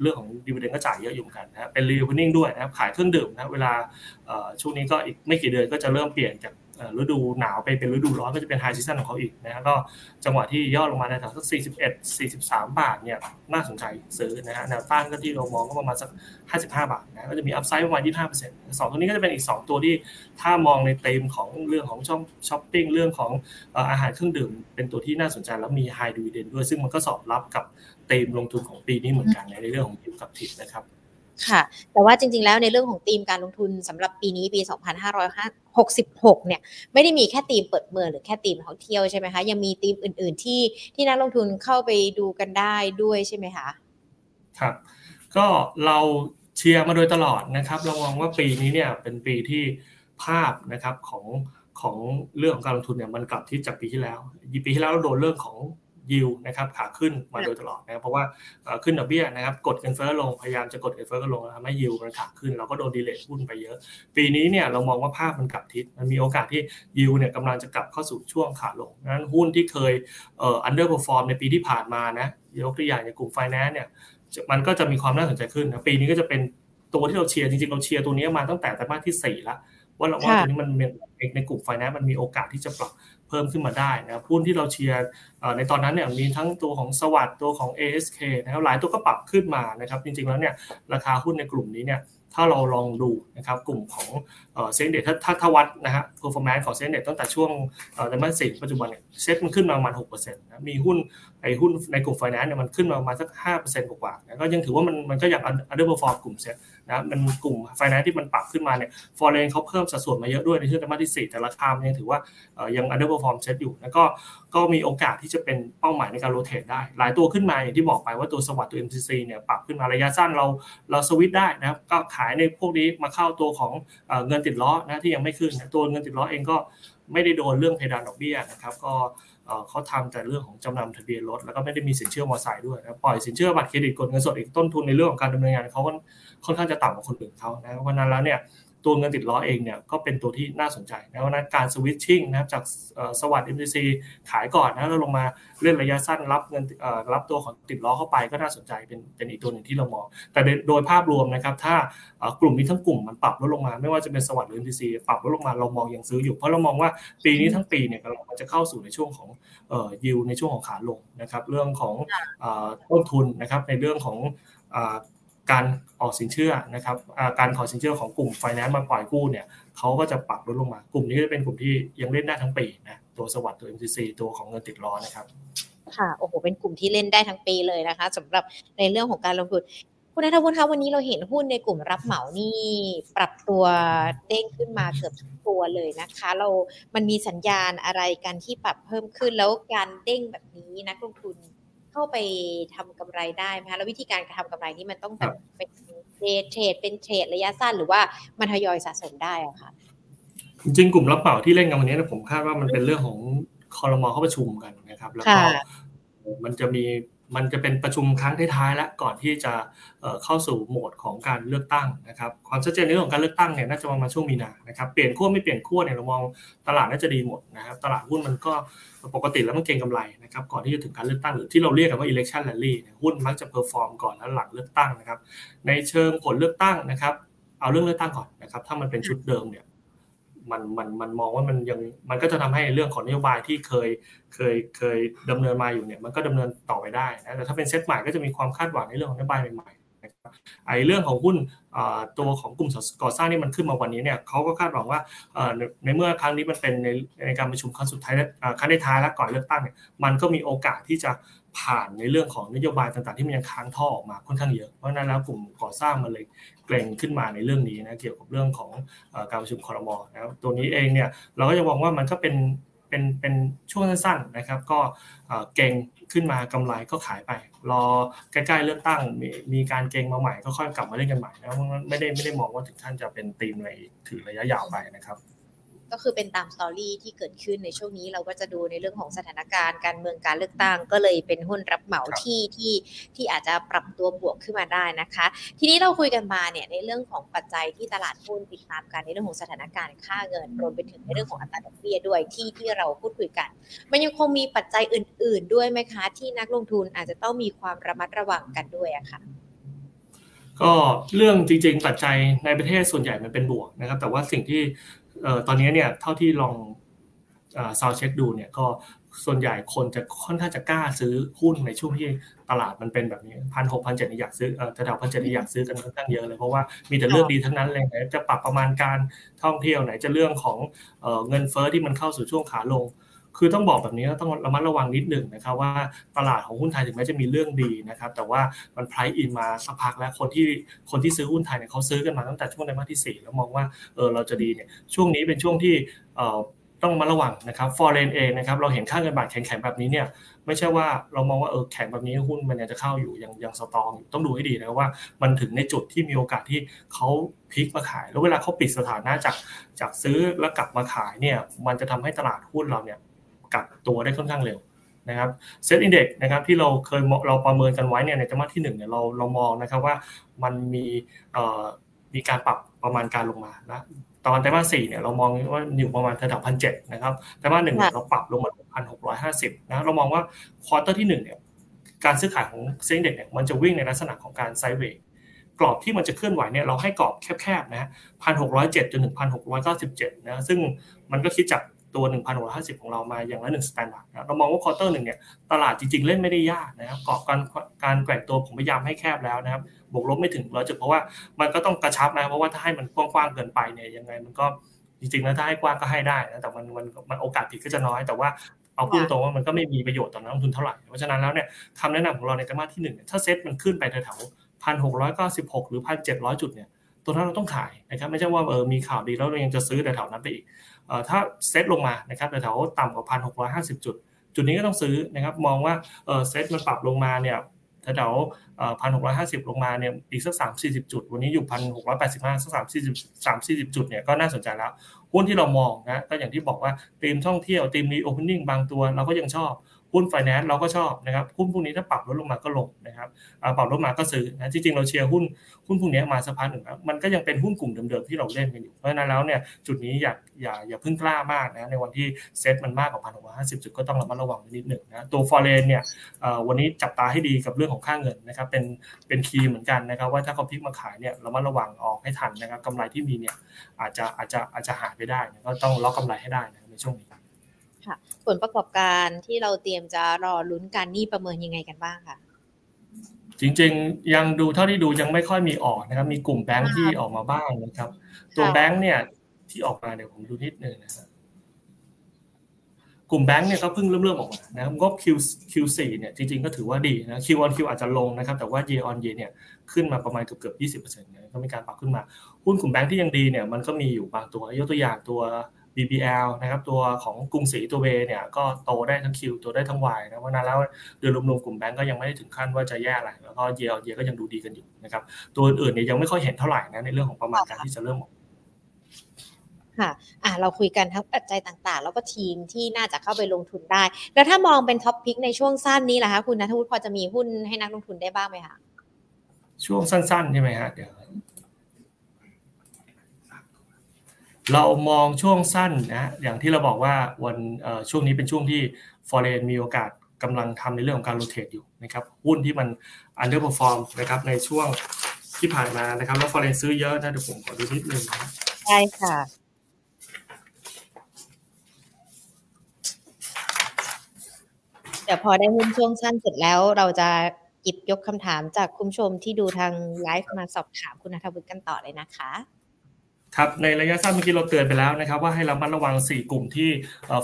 เรื่องของ dividend ก็จ่ายเยอะอยู่เหมือนกันนะเป็น reopening ด้วยนะครับขายเครื่องดื่มนะเวลาช่วงนี้ก็อีกไม่กี่เดือนก็จะเริ่มเปลี่ยนจาก ฤดูหนาวไปเป็นฤดูร้อนก็จะเป็น high season ของเขาอีกนะก็จังหวะที่ย่อลงมาในแถวสัก 41 43 บาทเนี่ยน่าสนใจซื้อนะฮะแนวต้านก็ที่เรามองก็ประมาณสัก 55 บาทนะก็จะมี upside ประมาณ 25%สองตัวนี้ก็จะเป็นอีก 2 ตัวที่ถ้ามองในเต็มของเรื่องของช่องช้อปปิ้งเรื่องของอาหารเครื่องดื่ม เป็นตัวที่น่าสนใจแล้วมีไฮดูเดนด้วย ซึ่งมันก็สอบรับกับเต็มลงทุนของปีนี้เหมือนกันในเรื่องของยิวกับทิปนะครับ ค่ะ แต่ว่าจริง ๆ แล้วในเรื่องของธีมการลงทุนสำหรับปีนี้ปี 2566 เนี่ย ไม่ได้มีแค่ธีมเปิดเมืองหรือแค่ธีมท่องเที่ยวใช่ไหมคะ ยังมีธีมอื่น ๆ ที่ที่นักลงทุนเข้าไปดูกันได้ด้วยใช่ไหมคะ ครับ ก็เราเชียร์มาโดยตลอดนะครับ เรามองว่าปีนี้เนี่ยเป็นปีที่ภาพนะครับของของเรื่องของการลงทุนเนี่ยมันกลับที่จากปีที่แล้วปีที่แล้วเราโดนเรื่องของ ยิวนะครับขาขึ้นมาโดยตลอดนะครับเพราะว่าขึ้นดอกเบี้ยนะครับกดเงินเฟ้อลงพยายามจะกดเงินเฟ้อลงทำให้ยิวมันขาขึ้นเราก็โดนดีเลทหุ้นไปเยอะ ปีนี้เนี่ยเรามองว่าภาพมันกลับทิศมันมีโอกาสที่ยิวเนี่ยกำลังจะกลับเข้าสู่ช่วงขาลงนั้นหุ้นที่เคยเอ่อ underperform ในปีที่ผ่านมานะยกตัวอย่างในกลุ่มไฟแนนซ์เนี่ยมันก็จะมีความน่าสนใจขึ้นนะปีนี้ก็จะเป็นตัวที่เราเชียร์จริงๆเราเชียร์ตัวนี้มาตั้งแต่ไตรมาสที่4แล้วว่าเราว่าตัวนี้มันในกลุ่มไฟแนนซ์มันมีโอกาสที่จะปรับ เพิ่มขึ้นมาได้นะหุ้นที่เราเชียร์ในตอนนั้นเนี่ยมีทั้งตัวของ SAWAD ตัวของ ASK นะครับหลายตัวก็ปรับขึ้นมานะครับจริงๆแล้วเนี่ยราคาหุ้นในกลุ่มนี้เนี่ยถ้าเราลองดูนะครับกลุ่มของ SET Index ถ้าถ้าวัดนะฮะ performance ของ SET Index ตั้งแต่ช่วงไตรมาสสี่ปัจจุบันเนี่ยเซ็ตมันขึ้นมาประมาณ6%นะมีหุ้นไอ้หุ้นในกลุ่มไฟแนนซ์เนี่ยมันขึ้นมาประมาณสัก5%กว่าๆนะก็ยังถือว่ามันมันก็ยัง underperform กลุ่มเซ็ต นะมันกลุ่มไฟแนนซ์ที่มันปรับขึ้นมาเนี่ย foreign เขาเพิ่มสัดส่วนมาเยอะด้วยในช่วงไตรมาสที่ 4 แต่ราคามันยังถือว่ายัง underperform SET อยู่ แล้วก็ก็มีโอกาสที่จะเป็นเป้าหมายในการ rotate ได้ หลายตัวขึ้นมาอย่างที่บอกไปว่าตัว SAWAD ตัว MTC เนี่ยปรับขึ้นมาระยะสั้นเราเราสวิตได้นะครับก็ขายในพวกนี้มาเข้าตัวของเงินติดล้อนะที่ยังไม่ขึ้นตัวเงินติดล้อเองก็ไม่ได้โดนเรื่องเพดานดอกเบี้ยนะครับก็เขาทำแต่เรื่องของจำนำทะเบียนรถแล้วก็ไม่ได้มีสินเชื่อมอเตอร์ไซค์ด้วยนะปล่อยสินเชื่อบัตรเครดิตกดเงินสดอีกต้นทุนในเรื่องของการดำเนินงานเขา ค่อนข้างจะต่ำกว่าคนอื่นเขานะเพราะนั้นแล้วเนี่ยตัวเงินติดล้อเองเนี่ยก็เป็นตัวที่น่าสนใจนะว่านั้นการสวิตชิ่งนะครับจากสวัสด์ MCC ขายก่อนนะแล้วลงมาเล่นระยะสั้นรับเงินรับตัวของติดล้อเข้าไปก็น่าสนใจเป็นเป็นอีกตัวหนึ่งที่เรามอง แต่โดยภาพรวมนะครับถ้ากลุ่มนี้ทั้งกลุ่มมันปรับลดลงมาไม่ว่าจะเป็นสวัสด์หรือ MCC ปรับลดลงมาเรามองยังซื้ออยู่ เพราะเรามองว่าปีนี้ทั้งปีเนี่ยเราจะเข้าสู่ในช่วงของยิวในช่วงของขาลงนะครับเรื่องของต้นทุนนะครับในเรื่องของ การออกสินเชื่อนะครับการขอสินเชื่อของกลุ่มไฟแนนซ์มาปล่อยกู้เนี่ยเขาก็จะปรับลดลงมากลุ่มนี้จะเป็นกลุ่มที่ยังเล่นได้ทั้งปีนะตัวสวัสด์ตัว MCC ตัวของเงินติดล้อนะครับค่ะโอ้โหเป็นกลุ่มที่เล่นได้ทั้งปีเลยนะคะสำหรับในเรื่องของการลงทุนคุณนัทวุฒิคะวันนี้เราเห็นหุ้นในกลุ่มรับเหมานี่ปรับตัวเด้งขึ้นมาเกือบทุกตัวเลยนะคะ เรามันมีสัญญาณอะไรกันที่ปรับเพิ่มขึ้นแล้วการเด้งแบบนี้นักลงทุน เข้าไปทำกำไรได้ไหมคะแล้ววิธีการการทำกำไรนี้มันต้องแบบเป็นเทรดเทรดเป็นเทรดระยะสั้นหรือว่ามันทยอยสะสมได้อะคะจริงกลุ่มรับเหมาที่เล่นกันวันนี้นะผมคาดว่ามันเป็นเรื่องของคอรมอเข้าประชุมกันนะครับ แล้วก็มันจะมี มันจะเป็นประชุมครั้งท้ายๆแล้วก่อนที่จะเข้าสู่โหมดของการเลือกตั้งนะครับความชัดเจนในเรื่องของการเลือกตั้งเนี่ยน่าจะประมาณช่วงมีนานะครับเปลี่ยนขั้วไม่เปลี่ยนขั้วเนี่ยเรามองตลาดน่าจะดีหมดนะครับตลาดหุ้นมันก็ปกติแล้วมันเก็งกำไรนะครับก่อนที่จะถึงการเลือกตั้งหรือที่เราเรียกกันว่า election rally หุ้นมักจะ perform ก่อนแล้วหลังเลือกตั้งนะครับในเชิงผลเลือกตั้งนะครับเอาเรื่องเลือกตั้งก่อนนะครับถ้ามันเป็นชุดเดิมเนี่ย มันมันมันมองว่ามันยังมันก็จะทำให้เรื่องของนโยบายที่เคยเคยเคยดำเนินมาอยู่เนี่ยมันก็ดำเนินต่อไปได้นะแต่ถ้าเป็นเซตใหม่ก็จะมีความคาดหวังในเรื่องของนโยบายใหม่ๆนะครับไอ้เรื่องของหุ้นตัวของกลุ่มก่อสร้างนี่มันขึ้นมาวันนี้เนี่ยเขาก็คาดหวังว่าในเมื่อครั้งนี้มันเป็นในในการประชุมครั้งสุดท้ายครั้งท้ายแล้วก่อนเลือกตั้งเนี่ยมันก็มีโอกาสที่จะผ่านในเรื่องของนโยบายต่างๆ ที่มันยังค้างท่อออกมาค่อนข้างเยอะเพราะนั้นแล้วกลุ่มก่อสร้างมันเลย กรงขึ้นมาในเรื่องนี้นะเกี่ยวกับเรื่องของการประชุมคอรมอนะตัวนี้เองเนี่ยเราก็จะมองว่ามันก็เป็นเป็นเป็นช่วงสั้นๆนะครับ ก็เก่งขึ้นมากำไรก็ขายไป รอใกล้ๆเลือกตั้งมีมีการเก่งมาใหม่ก็ค่อยกลับมาเล่นกันใหม่นะไม่ได้ไม่ได้มองว่าถึงท่านจะเป็นตีมในถือระยะยาวไปนะครับ ก็คือเป็นตามสตอรี่ที่เกิดขึ้นในช่วงนี้เราก็จะดูในเรื่องของสถานการณ์การเมืองการเลือกตั้ง ก็เลยเป็นหุ้นรับเหมาที่ที่ที่อาจจะปรับตัวบวกขึ้นมาได้นะคะ ทีนี้เราคุยกันมาเนี่ยในเรื่องของปัจจัยที่ตลาดหุ้นติดตามกันในเรื่องของสถานการณ์ค่าเงินรวมไปถึงในเรื่องของอัตราดอกเบี้ยด้วยที่ที่เราพูดคุยกัน มันยังคงมีปัจจัยอื่น ๆ ด้วยไหมคะ ที่นักลงทุนอาจจะต้องมีความระมัดระวังกันด้วยอะคะ่ะก็เรื่องจริงๆปัจจัยในประเทศส่วนใหญ่มันเป็นบวกนะครับ แต่ว่าสิ่งที่ ตอนนี้เนี่ยเท่าที่ลองซาวเช็คดูเนี่ยก็ส่วนใหญ่คนจะค่อนข้างจะกล้าซื้อหุ้นในช่วงที่ตลาดมันเป็นแบบนี้พันหกพันเจ็ดอยากซื้อแถวพันเจ็ดอยากซื้อกันค่อนข้างเยอะเลยเพราะว่ามีแต่เรื่องดีทั้งนั้นเลยไหนจะปรับประมาณการท่องเที่ยวไหนจะเรื่องของเงินเฟ้อที่มันเข้าสู่ช่วงขาลง คือต้องบอกแบบนี้ต้องระมัดระวังนิดหนึ่งนะครับว่าตลาดของหุ้นไทยถึงแม้จะมีเรื่องดีนะครับแต่ว่ามันไพร์อินมาสักพักแล้วคนที่คนที่ซื้อหุ้นไทยเนี่ยเขาซื้อกันมาตั้งแต่ช่วงไตรมาสที่ 4 แล้วมองว่าเออเราจะดีเนี่ยช่วงนี้เป็นช่วงที่เอ่อต้องมาระวังนะครับ foreign เองนะครับเราเห็นค่าเงินบาทแข็งๆแบบนี้เนี่ยไม่ใช่ว่าเรามองว่าเออแข็งแบบนี้หุ้นมันยังจะเข้าอยู่ยังยัง strong อยู่ต้องดูให้ดีนะว่า มันถึงในจุดที่มีโอกาสที่เขาพลิกมาขาย แล้วเวลาเขาปิดสถานะจากจากซื้อแล้วกลับมาขายเนี่ยมันจะทำให้ตลาดหุ้นเราเนี่ย กลับตัวได้ค่อนข้างเร็วนะครับ SET Index นะครับที่เราเคยเราประเมินกันไว้เนี่ยในจังหวะที่1เนี่ยเราเรามองนะครับว่ามันมีเอ่อมีการปรับประมาณการลงมานะตอนไตรมาสสี่เนี่ยเรามองว่าอยู่ประมาณระดับพันเจ็ดนะครับไตรมาสหนึ่งเราปรับลงมาพันหกร้อยห้าสิบนะเรามองว่า quarter ที่หนึ่งเนี่ยการซื้อขายของ SET Index เนี่ยมันจะวิ่งในลักษณะของการ sideway กรอบที่มันจะเคลื่อนไหวเนี่ยเราให้กรอบแคบๆนะฮะพันหกร้อยเจ็ดจนถึงพันหกร้อยเก้าสิบเจ็ดนะซึ่งมันก็คิดจาก ตัว 1,650 ของเรามาอย่างละหนึ่ง standard นะเรามองว่า quarter หนึ่งเนี่ยตลาดจริงๆ เล่นไม่ได้ยากนะครับกรอบการการแกว่งตัวผมพยายามให้แคบแล้วนะครับบวกลบไม่ถึงร้อยจุดเพราะว่ามันก็ต้องกระชับนะเพราะว่าถ้าให้มันกว้างๆเกินไปเนี่ยยังไงมันก็จริงๆแล้วถ้าให้กว้างก็ให้ได้นะแต่มันมันมันโอกาสผิดก็จะน้อยแต่ว่าเอาพูดตรงว่ามันก็ไม่มีประโยชน์ต่อนักลงทุนเท่าไหร่เพราะฉะนั้นแล้วเนี่ยคำแนะนำของเราในไตรมาสที่หนึ่งถ้าเซ็ตมันขึ้นไปแถวๆพันหกร้อยเก้าสิบหกหรือพันเจ็ดร้อยจุดเนี่ยตัวนั้นเราต้องขายนะครับไม่ใช่ว่าเออมีข่าวดีแล้วเรายังจะซื้อแต่แถวนั้นไปอีก ถ้าเซตลงมานะครับแถวต่ำกว่าพันหกร้อยห้าสิบจุด จุดนี้ก็ต้องซื้อนะครับมองว่าเซตมันปรับลงมาเนี่ยแถวพันหกร้อยห้าสิบลงมาเนี่ยอีกสักสามสี่สิบจุด วันนี้อยู่พันหกร้อยแปดสิบห้าสักสามสี่สิบสามสี่สิบจุดเนี่ยก็น่าสนใจแล้ว หุ้นที่เรามองนะก็อย่างที่บอกว่าธีมท่องเที่ยวธีม reopening บางตัวเราก็ยังชอบ หุ้นไฟแนนซ์เราก็ชอบนะครับหุ้นพวกนี้ถ้าปรับลดลงมาก็ลงนะครับปรับลดมาก็ซื้อนะจริงๆเราเชียร์หุ้นหุ้นพวกนี้มาสักพักหนึ่งแล้วมันก็ยังเป็นหุ้นกลุ่มเดิมๆที่เราเล่นกันอยู่เพราะฉะนั้นแล้วเนี่ยจุดนี้อย่าอย่าอย่าพึ่งกล้ามากนะในวันที่เซ็ตมันมากกว่าพันหกร้อยห้าสิบจุดก็ต้องระมัดระวังนิดหนึ่งนะตัวฟอร์เรนเนี่ยวันนี้จับตาให้ดีกับเรื่องของค่าเงินนะครับเป็นเป็นคีย์เหมือนกันนะครับว่าถ้าเขาพลิกมาขายเนี่ยระมัดระวังออกให้ทันนะครับกำไรที่มีเนี่ยอาจจะอาจจะอาจจะหายไปได้ก็ต้องล็อกกาไรให้ได้นะในช่วงนี้ ค่ะ ผลประกอบการที่เราเตรียมจะรอลุ้นกันนี่ประเมินยังไงกันบ้างคะจริงๆ ยังดูเท่าที่ดูยังไม่ค่อยมีออกนะครับ มีกลุ่มแบงค์ที่ออกมาบ้างนะครับ ตัวแบงค์เนี่ยที่ออกมาเดี๋ยวผมดูนิดนึงนะครับกลุ่มแบงก์เนี่ยก็เพิ่งเริ่มเริ่มออกมานะครับงบ Q Q4 เนี่ยจริงๆก็ถือว่าดีนะ Q on Q อาจจะลงนะครับ แต่ว่า year on year เนี่ยขึ้นมาประมาณเกือบเกือบ20%เนี่ยก็มีการปรับขึ้นมา หุ้นกลุ่มแบงก์ที่ยังดีเนี่ยมันก็มีอยู่บางตัว ยกตัวอย่างตัว BBL นะครับตัวของกรุงศรีตัวเวเนี่ยก็โตได้ทั้ง Q โตได้ทั้ง Y นะวันนั้นแล้วโดยรวมๆกลุ่มแบงก์ก็ยังไม่ได้ถึงขั้นว่าจะแย่อะไรแล้วก็ year on year ก็ยังดูดีกันอยู่นะครับตัวอื่นเนี่ยยังไม่ค่อยเห็นเท่าไหร่นะในเรื่องของประมาณการที่จะเริ่มออกค่ะอ่าเราคุยกันทั้งปัจจัยต่างๆ แล้วก็ธีมที่น่าจะเข้าไปลงทุนได้ แล้วถ้ามองเป็น top pick ในช่วงสั้นนี้ล่ะคะคุณนัทวุฒิพอจะมีหุ้นให้นักลงทุนได้บ้างไหมคะช่วงสั้นๆใช่ไหมฮะเดี๋ยว เรามองช่วงสั้นนะอย่างที่เราบอกว่าวันช่วงนี้เป็นช่วงที่ foreign มีโอกาสกำลังทำในเรื่องของการ rotate อยู่นะครับหุ้นที่มัน underperform นะครับในช่วงที่ผ่านมานะครับ แล้วฟอเรนซื้อเยอะนะเดี๋ยวผมขอดูนิดนึงนะใช่ค่ะเดี๋ยวพอได้หุ้นช่วงสั้นเสร็จแล้วเราจะหยิบยกคำถามจากคุณผู้ชมที่ดูทางไลฟ์มาสอบถามคุณนัทวุฒิกันต่อเลยนะคะ ครับในระยะสั้นเมื่อกี้เราเตือนไปแล้วนะครับว่าให้เรามัดระวัง 4 กลุ่มที่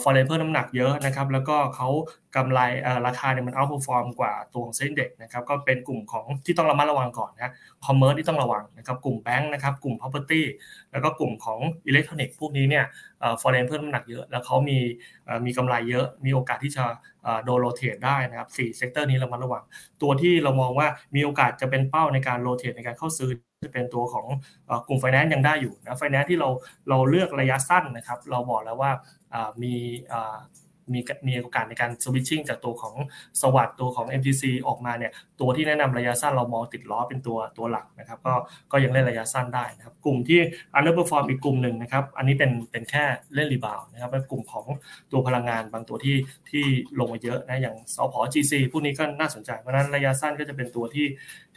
ฟอเรนเพิ่มน้ำหนักเยอะนะครับแล้วก็เขากำไรราคาเนี่ยมัน outperform กว่าตัวของ SET Index นะครับก็เป็นกลุ่มของที่ต้องระมัดระวังก่อนนะ commerce ที่ต้องระวังนะครับกลุ่มแบงค์นะครับกลุ่ม property แล้วก็กลุ่มของอิเล็กทรอนิกส์พวกนี้เนี่ย foreign เพิ่มน้ำหนักเยอะ แล้วเขามีมีกำไรเยอะ มีโอกาสที่จะโดน rotate ได้นะครับสี่ sector นี้เรามาระวัง ตัวที่เรามองว่ามีโอกาสจะเป็นเป้าในการ rotate ในการเข้าซื้อ จะเป็นตัวของกลุ่มไฟแนนซ์ยังได้อยู่นะไฟแนนซ์ที่เราเราเลือกระยะสั้นนะครับ เราบอกแล้วว่ามี มีมีโอกาสในการสวิตชิ่งจากตัวของสวัสด์ตัวของ MTC ออกมาเนี่ยตัวที่แนะนำระยะสั้นเรามองติดล้อเป็นตัวตัวหลักนะครับก็ก็ยังเล่นระยะสั้นได้นะครับกลุ่มที่ underperform อีกกลุ่มหนึ่งนะครับอันนี้เป็นเป็นแค่เล่นรีบาวนะครับเป็นกลุ่มของตัวพลังงานบางตัวที่ที่ลงมาเยอะนะอย่างสพ GC พวกนี้ก็น่าสนใจเพราะนั้นระยะสั้นก็จะเป็นตัวที่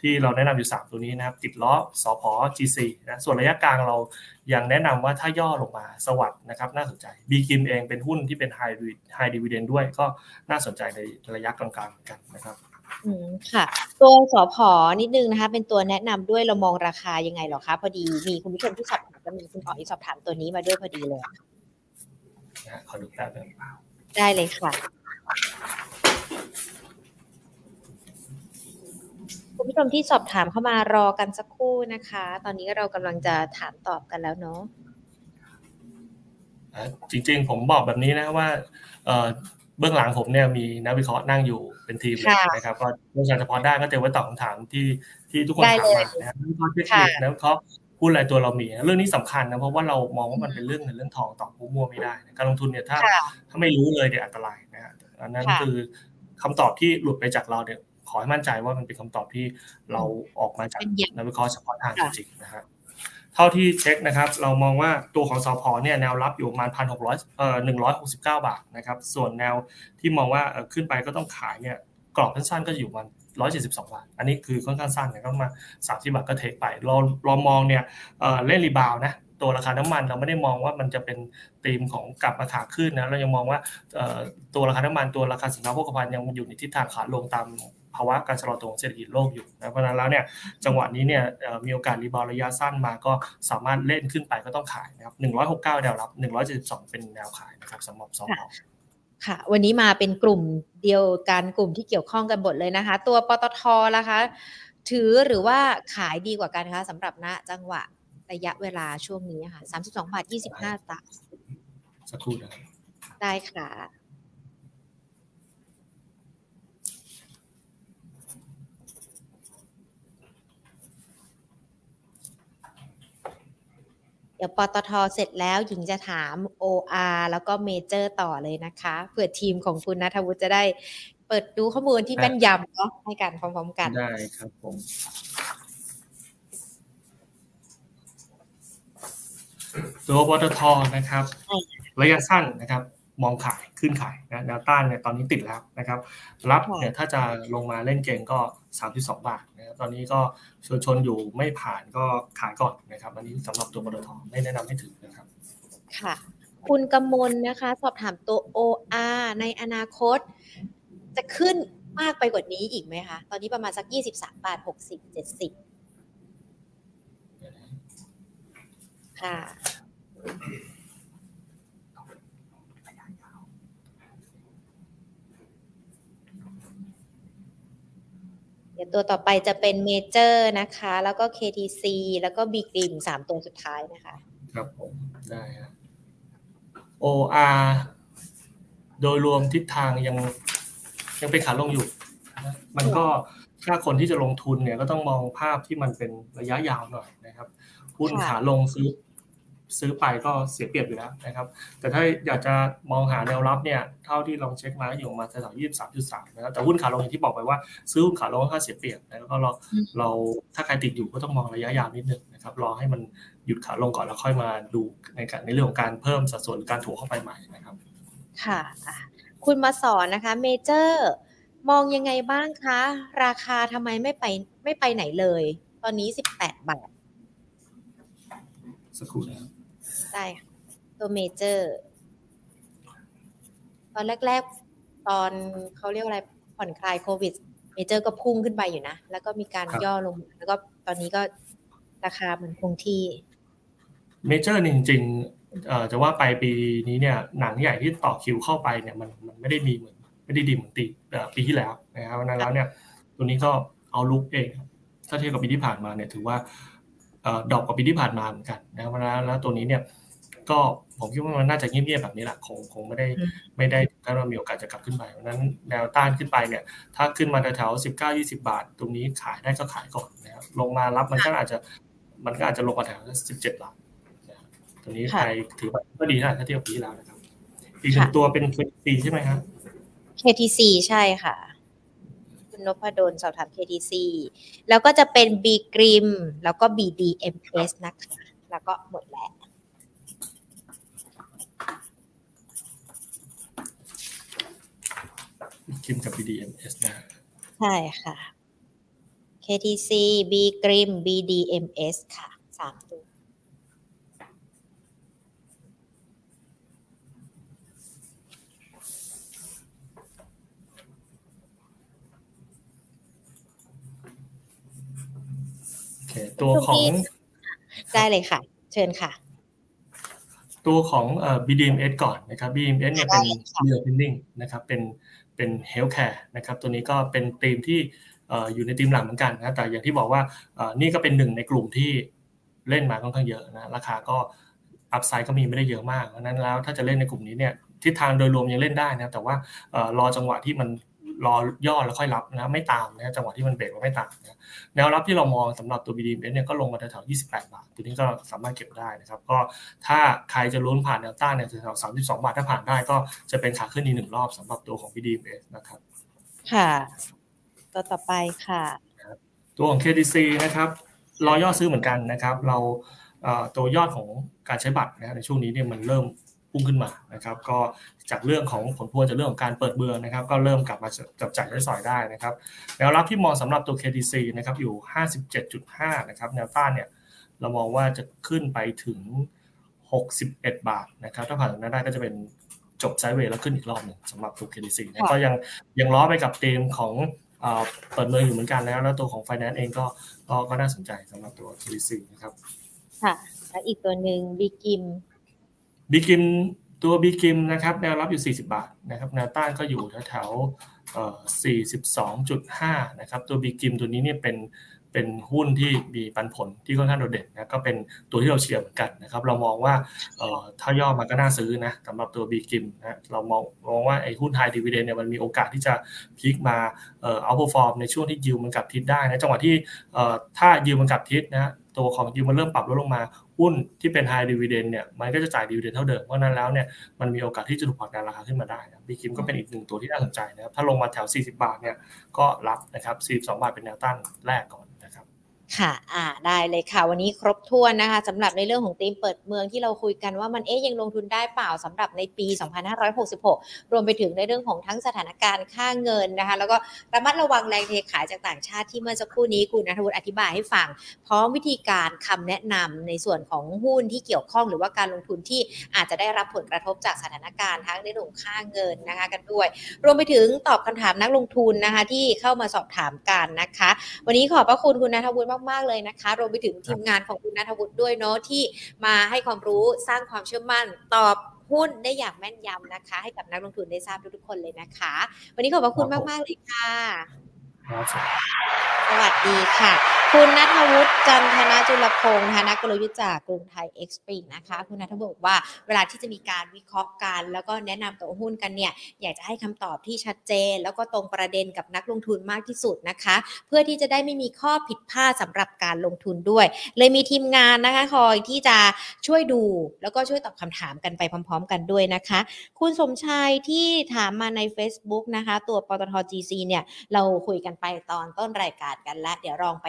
ที่เราแนะนำอยู่ 3 ตัวนี้นะครับติดล้อสพ GC นะส่วนระยะกลางเรา ยังแนะนำว่าถ้าย่อลงมาสวัสด์นะครับน่าสนใจบีคิมเองเป็นหุ้นที่เป็น high high dividend ด้วยก็น่าสนใจในระยะกลางๆกันนะครับอืมค่ะ ตัวสอพอนิดนึงนะคะ เป็นตัวแนะนำด้วยเรามองราคายังไงหรอคะพอดีมีคุณผู้ชมที่สอบถามก็มีคุณอ๋อที่สอบถามตัวนี้มาด้วยพอดีเลยขอดูแป๊บนึงได้เลยค่ะ คุณ ผู้ชมที่สอบถามเข้ามารอกันสักครู่นะคะ ตอนนี้เรากำลังจะถามตอบกันแล้วเนาะจริงๆ ผมบอกแบบนี้นะว่าเบื้องหลังผมเนี่ยมีนักวิเคราะห์นั่งอยู่เป็นทีมเลยนะครับก็เรื่องการเฉพาะด้านก็เตรียมไว้ตอบคำถามที่ที่ทุกคนถามมานะครับนักวิเคราะห์เทคนิคนักวิเคราะห์หุ้นอะไรตัวเรามีเรื่องนี้สำคัญนะเพราะว่าเรามองว่ามันเป็นเรื่องเงินเรื่องทองตอบมั่วไม่ได้การลงทุนเนี่ยถ้าถ้าไม่รู้เลยเดี๋ยวอันตรายนะฮะอันนั้นคือคำตอบที่หลุดไปจากเราเนี่ย ขอให้มั่นใจว่ามันเป็นคำตอบที่เราออกมาจากนักวิเคราะห์เฉพาะทางจริงๆนะฮะเท่าที่เช็คนะครับ เรามองว่าตัวของสพเนี่ยแนวรับอยู่ประมาณพันหกร้อยเอ่อหนึ่งร้อยหกสิบเก้าบาทนะครับ ส่วนแนวที่มองว่าขึ้นไปก็ต้องขายเนี่ยกรอบสั้นๆก็อยู่มันร้อยเจ็ดสิบสองบาท อันนี้คือค่อนข้างสั้นนะก็มาสามสิบาทก็เทคไปเราเรามองเนี่ยเล่นรีบาวนะตัวราคาน้ำมันเราไม่ได้มองว่ามันจะเป็นธีมของกลับมาขาขึ้นนะเรายังมองว่าตัวราคาน้ำมันตัวราคาสินค้าโภคภัณฑ์ยังอยู่ในทิศทางขาลงตาม ภาวะการชะลอตัวของเศรษฐกิจโลกอยู่นะเพราะนั้นแล้วเนี่ยจังหวะนี้เนี่ยมีโอกาสรีบาวระยะสั้นมาก็สามารถเล่นขึ้นไปก็ต้องขายนะครับ169 แนวรับ 172 เป็นแนวขายนะครับสำหรับสองค่ะ วันนี้มาเป็นกลุ่มเดียวกันกลุ่มที่เกี่ยวข้องกันหมดเลยนะคะ ตัวปตทล่ะคะ ถือหรือว่าขายดีกว่ากันคะสำหรับณจังหวะระยะเวลาช่วงนี้ค่ะ32บาท25สตางค์สักครู่นะได้ค่ะ ดี๋ยวปตทเสร็จแล้วหญิงจะถาม OR แล้วก็เมเจอร์ต่อเลยนะคะเผื่อทีมของคุณนัทวุฒิจะได้เปิดดูข้อมูลที่แม่นยำเนาะให้กันพร้อมๆกัน ได้ครับผมตัวปตทนะครับ ระยะสั้นนะครับ มองขายขึ้นขายนะแนวต้านเนี่ยตอนนี้ติดแล้วนะครับ รับเนี่ยถ้าจะลงมาเล่นเก่งก็ 32 บาทนะตอนนี้ก็ชนชนอยู่ไม่ผ่านก็ขายก่อนนะครับ อันนี้สำหรับตัวบดทไม่แนะนำให้ถือนะครับ ค่ะ คุณกำมลนะคะ สอบถามตัว OR ในอนาคต จะขึ้นมากไปกว่านี้อีกไหมคะ ตอนนี้ประมาณสัก 23 บาท 60 70 ค่ะ ตัวต่อไปจะเป็นเมเจอร์นะคะ แล้วก็ KTC แล้วก็บีกริมสามตัวสุดท้ายนะคะ ครับผม ได้ครับ OR โดยรวมทิศทางยังยังเป็นขาลงอยู่นะมันก็ถ้าคนที่จะลงทุนเนี่ยก็ต้องมองภาพที่มันเป็นระยะยาวหน่อยนะครับหุ้นค่ะขาลงซื้อ ซื้อไปก็เสียเปรียบอยู่แล้วนะครับ แต่ถ้าอยากจะมองหาแนวรับเนี่ย เท่าที่ลองเช็คมาอยู่ประมาณแถวๆยี่สิบสามจุดสามนะครับแต่หุ้นขาลงอย่างที่บอกไปว่า ซื้อหุ้นขาลงก็เสียเปรียบนะแล้วก็เราเราถ้าใครติดอยู่ก็ต้องมองระยะยาวนิดนึงนะครับ รอให้มันหยุดขาลงก่อนแล้วค่อยมาดูในการในเรื่องของการเพิ่มสัดส่วนหรือการถัวเข้าไปใหม่นะครับค่ะอะ คุณมาสอนนะคะ เมเจอร์ มองยังไงบ้างคะ ราคาทำไมไม่ไปไม่ไปไหนเลย ตอนนี้18บาทสักครู่นะครับ ได้ค่ะตัวเมเจอร์ ตอนแรก ๆ ตอนเขาเรียกว่าอะไรผ่อนคลายโควิด เมเจอร์ก็พุ่งขึ้นไปอยู่นะ แล้วก็มีการย่อลง แล้วก็ตอนนี้ก็ราคาเหมือนคงที่ เมเจอร์จริงๆเอ่อจะว่าไปปีนี้เนี่ย หนังใหญ่ที่ต่อคิวเข้าไปเนี่ยมันมันไม่ได้มีเหมือนไม่ได้ดีเหมือนปีเอ่อปีที่แล้วนะครับเพราะฉะนั้นแล้วเนี่ย ตัวนี้ก็เอาลุกเอง ถ้าเทียบกับปีที่ผ่านมาเนี่ยถือว่าเอ่อดรอกกว่าปีที่ผ่านมาเหมือนกันนะครับเพราะฉะนั้นแล้วตัวนี้เนี่ย ก็ผมคิดว่ามันน่าจะเงียบๆแบบนี้แหละคงคงไม่ได้อืมไม่ได้ถ้าเรามีโอกาสจะกลับขึ้นไปเพราะฉะนั้นแนวต้านขึ้นไปเนี่ย ถ้าขึ้นมาแถวๆสิบเก้ายี่สิบาท ตรงนี้ขายได้ก็ขายก่อนนะครับลงมารับมันก็อาจจะมันก็อาจจะลงมาแถวสิบเจ็ดบาทตัวนี้ค่ะใครถือว่าก็ดีนะถ้าเทียบกับปีที่แล้วนะครับ อีกหนึ่งค่ะตัวเป็นฟีใช่ไหมครับ KTC ใช่ค่ะ คุณนพดลสอบถาม KTC แล้วก็จะเป็น B g r i m แล้วก็ BDMS นะคะ แล้วก็หมดแล้ว คิมกับ BDMS นะใช่ค่ะ KTC B g r i m BDMS ค่ะสามตัวโอเคตัวของได้เลยค่ะ เชิญค่ะ ตัวของเอ่อ BDMS ก่อนนะครับ BDMS เนี่ยเป็นได้ค่ะเรือพินนิ่งนะครับ เป็น เป็น healthcare นะครับตัวนี้ก็เป็นธีมที่อยู่ในธีมหลักเหมือนกันนะแต่อย่างที่บอกว่านี่ก็เป็นหนึ่งในกลุ่มที่เล่นมาค่อนข้างเยอะนะราคาก็ upside ก็มีไม่ได้เยอะมากเพราะนั้นแล้วถ้าจะเล่นในกลุ่มนี้เนี่ยทิศทางโดยรวมยังเล่นได้นะแต่ว่ารอจังหวะที่มัน รอย่อแล้วค่อยรับนะไม่ตามนะจังหวะที่มันเบรกแล้วไม่ตามนะแนวรับที่เรามองสำหรับตัว BDMS เนี่ยก็ลงมาแถวๆ28 บาท ตัวนี้ก็สามารถเก็บได้นะครับ ก็ถ้าใครจะลุ้นผ่านแนวต้านเนี่ยแถวๆ32 บาทถ้าผ่านได้ก็จะเป็นขาขึ้นอีกหนึ่งรอบสำหรับตัวของ BDMs นะครับ ค่ะ ตัวต่อไปค่ะ ตัวของ KDC นะครับรอย่อซื้อเหมือนกันนะครับ เราตัวยอดของการใช้บัตรนะในช่วงนี้เนี่ยมันเริ่ม พุ่งขึ้นมานะครับ ก็จากเรื่องของผลพวงจากเรื่องของการเปิดเบืองนะครับ ก็เริ่มกลับมาจับจ่ายใช้สอยได้นะครับแนวรับที่มองสำหรับตัว KDC นะครับอยู่ 57.5 นะครับแนวต้านเนี่ยเรามองว่าจะขึ้นไปถึง 61 บาทนะครับถ้าผ่านตรงนั้นได้ก็จะเป็นจบไซด์เวย์แล้วขึ้นอีกรอบหนึ่งสำหรับตัว KDC นะก็ยังยังล้อไปกับเตมของเปิดเมืองอยู่เหมือนกันแล้ว แล้วตัวของ Finance เองก็ก็ก็น่าสนใจสำหรับตัว KDC นะครับค่ะแล้วอีกตัวหนึ่งบีกิม บีกิมตัวบีกิมนะครับแนวรับอยู่ 40 บาทนะครับแนวต้านก็อยู่แถวๆ42.5 นะครับ ตัว BGRIM ตัวนี้เนี่ยเป็นเป็นหุ้นที่มีปันผลที่ค่อนข้างโดดเด่นนะก็เป็นตัวที่เราเชียร์เหมือนกันนะครับเรามองว่าเอ่อถ้าย่อมาก็น่าซื้อนะสำหรับตัว BGRIM นะเรามองมองว่าไอ้หุ้น high dividend เนี่ยมันมีโอกาสที่จะพลิกมาเอ่อ outperform ในช่วงที่ยิวมันกลับทิศได้นะจังหวะที่เอ่อถ้ายิวมันกลับทิศนะตัวของยิวมันเริ่มปรับลดลงมา หุ้นที่เป็น high dividend เนี่ยมันก็จะจ่าย dividend เท่าเดิมเพราะนั้นแล้วเนี่ยมันมีโอกาสที่จะถูกผลักดันราคาขึ้นมาได้นะบีคิมก็เป็นอีกหนึ่งตัวที่น่าสนใจนะครับถ้าลงมาแถว 40 บาทเนี่ยก็รับนะครับ42 บาทเป็นแนวต้านแรกก่อน ค่ะ อ่า ได้เลยค่ะ วันนี้ครบถ้วนนะคะสำหรับในเรื่องของธีมเปิดเมืองที่เราคุยกันว่ามันเอ๊ยยังลงทุนได้เปล่าสำหรับในปี 2566 รวมไปถึงในเรื่องของทั้งสถานการณ์ค่าเงินนะคะ แล้วก็ระมัดระวังแรงเทขายจากต่างชาติที่เมื่อสักครู่นี้คุณนัทวุฒิอธิบายให้ฟัง พร้อมวิธีการคำแนะนำในส่วนของหุ้นที่เกี่ยวข้องหรือว่าการลงทุนที่อาจจะได้รับผลกระทบจากสถานการณ์ทั้งในเรื่องค่าเงินนะคะกันด้วย รวมไปถึงตอบคำถามนักลงทุนนะคะที่เข้ามาสอบถามกันนะคะ วันนี้ขอบพระคุณคุณนัทวุฒิมากๆเลยนะคะ รวมไปถึงทีมงานของคุณนัทวุฒิด้วยเนาะที่มาให้ความรู้สร้างความเชื่อมั่นตอบหุ้นได้อย่างแม่นยำนะคะ ให้กับนักลงทุนได้ทราบทุกๆคนเลยนะคะ วันนี้ขอบพระคุณครับผมมากๆเลยค่ะครับ สวัสดีค่ะ คุณนัทวุฒิจันทนาจุลพงศ์นะคะนักกลยุทธ์จากกรุงไทยเอ็กซ์ปีนะคะ คุณนัทบอกว่าเวลาที่จะมีการวิเคราะห์กัน แล้วก็แนะนำตัวหุ้นกันเนี่ย อยากจะให้คำตอบที่ชัดเจน แล้วก็ตรงประเด็นกับนักลงทุนมากที่สุดนะคะ เพื่อที่จะได้ไม่มีข้อผิดพลาดสำหรับการลงทุนด้วย เลยมีทีมงานนะคะคอยที่จะช่วยดู แล้วก็ช่วยตอบคำถามกันไปพร้อม ๆ กันด้วยนะคะ คุณสมชายที่ถามมาใน Facebook นะคะ ตัวปตท GC เนี่ยเราคุยกันไปตอนต้นรายการกันแล้วเดี๋ยวลองไป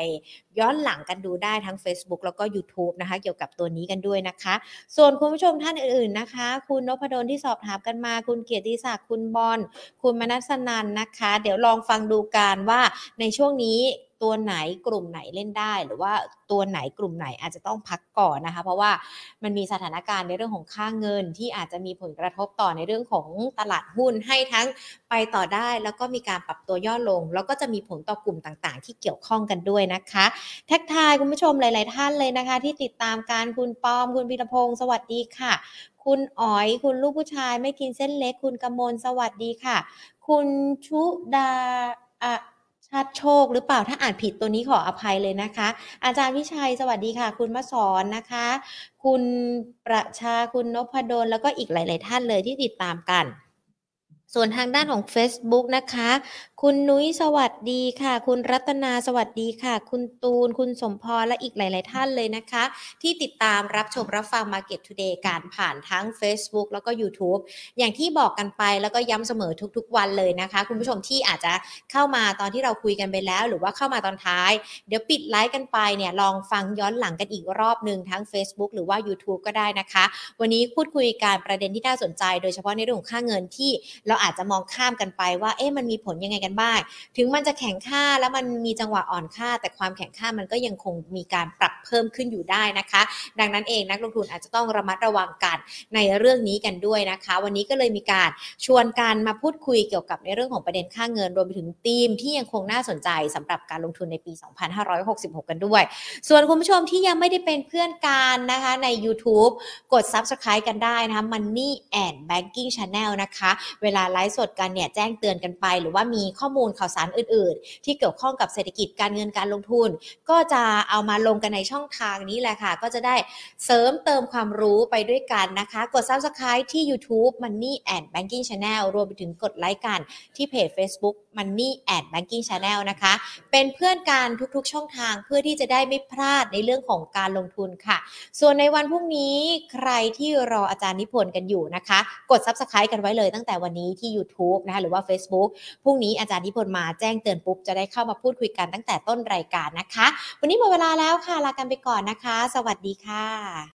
ย้อนหลังกันดูได้ทั้ง Facebook แล้วก็ YouTube นะคะ เกี่ยวกับตัวนี้กันด้วยนะคะ ส่วนคุณผู้ชมท่านอื่นๆนะคะ คุณนพดลที่สอบถามกันมา คุณเกียรติศักดิ์คุณบอลคุณมนัสนันนะคะ เดี๋ยวลองฟังดูกันว่าในช่วงนี้ ตัวไหนกลุ่มไหนเล่นได้ หรือว่าตัวไหนกลุ่มไหนอาจจะต้องพักก่อนนะคะ เพราะว่ามันมีสถานการณ์ในเรื่องของค่าเงินที่อาจจะมีผลกระทบต่อในเรื่องของตลาดหุ้นให้ทั้งไปต่อได้ แล้วก็มีการปรับตัวย่อลง แล้วก็จะมีผลต่อกลุ่มต่างๆ ที่เกี่ยวข้องกันด้วยนะคะ แท็กทายคุณผู้ชมหลาย ๆ ท่านเลยนะคะ ที่ติดตามการคุณปอมคุณพีรพงศ์สวัสดีค่ะ คุณอ๋อย คุณลูกผู้ชายไม่กินเส้นเล็ก คุณกมลสวัสดีค่ะ คุณชุดาอะาติโชคหรือเปล่าถ้าอ่านผิดตัวนี้ขออภัยเลยนะคะ อาจารย์วิชัยสวัสดีค่ะ คุณมาสอนนะคะ คุณประชาคุณนพดลแล้วก็อีกหลาย ๆ ท่านเลยที่ติดตามกัน ส่วนทางด้านของ Facebook นะคะ คุณนุ้ยสวัสดีค่ะ คุณรัตนาสวัสดีค่ะ คุณตูน คุณสมพรและอีกหลาย ๆ ท่านเลยนะคะ ที่ติดตามรับชมรับฟัง Market Today การผ่านทั้ง Facebook แล้วก็ YouTube อย่างที่บอกกันไปแล้วก็ย้ำเสมอทุก ๆ วันเลยนะคะ คุณผู้ชมที่อาจจะเข้ามาตอนที่เราคุยกันไปแล้ว หรือว่าเข้ามาตอนท้าย เดี๋ยวปิดไลฟ์กันไปเนี่ยลองฟังย้อนหลังกันอีกรอบหนึ่งทั้ง Facebook หรือว่า YouTube ก็ได้นะคะ วันนี้พูดคุยการประเด็นที่น่าสนใจ โดยเฉพาะในเรื่องของค่าเงินที่เราอาจจะมองข้ามกันไปว่าเอ๊ะมันมีผลยังไงกันบ้าง ถึงมันจะแข็งค่าแล้วมันมีจังหวะอ่อนค่า แต่ความแข็งค่ามันก็ยังคงมีการปรับเพิ่มขึ้นอยู่ได้นะคะ ดังนั้นเองนักลงทุนอาจจะต้องระมัดระวังกันในเรื่องนี้กันด้วยนะคะ วันนี้ก็เลยมีการชวนกันมาพูดคุยเกี่ยวกับในเรื่องของประเด็นค่าเงินรวมไปถึงธีมที่ยังคงน่าสนใจสำหรับการลงทุนในปี 2566 กันด้วย ส่วนคุณผู้ชมที่ยังไม่ได้เป็นเพื่อนกันนะคะใน YouTube กด Subscribe กันได้นะคะ Money and Banking Channel นะคะ เวลาไลฟ์สดกันเนี่ยแจ้งเตือนกันไป หรือว่ามีข้อมูลข่าวสารอื่น ๆ ที่เกี่ยวข้องกับเศรษฐกิจการเงินการลงทุน ก็จะเอามาลงกันในช่องทางนี้แหละค่ะ ก็จะได้เสริมเติมความรู้ไปด้วยกันนะคะ กด Subscribe ที่ YouTube Money and Banking Channel รวมไปถึงกดไลค์กันที่เพจ Facebook Money and Banking Channel นะคะ เป็นเพื่อนกันทุกๆ ช่องทางเพื่อที่จะได้ไม่พลาดในเรื่องของการลงทุนค่ะ ส่วนในวันพรุ่งนี้ใครที่รออาจารย์นิพนธ์กันอยู่นะคะ กด Subscribe กันไว้เลยตั้งแต่วันนี้ที่ YouTube นะคะหรือว่า Facebook พรุ่งนี้อาจารย์นิพนธ์มาแจ้งเตือนปุ๊บจะได้เข้ามาพูดคุยกันตั้งแต่ต้นรายการนะคะ วันนี้หมดเวลาแล้วค่ะลากันไปก่อนนะคะ สวัสดีค่ะ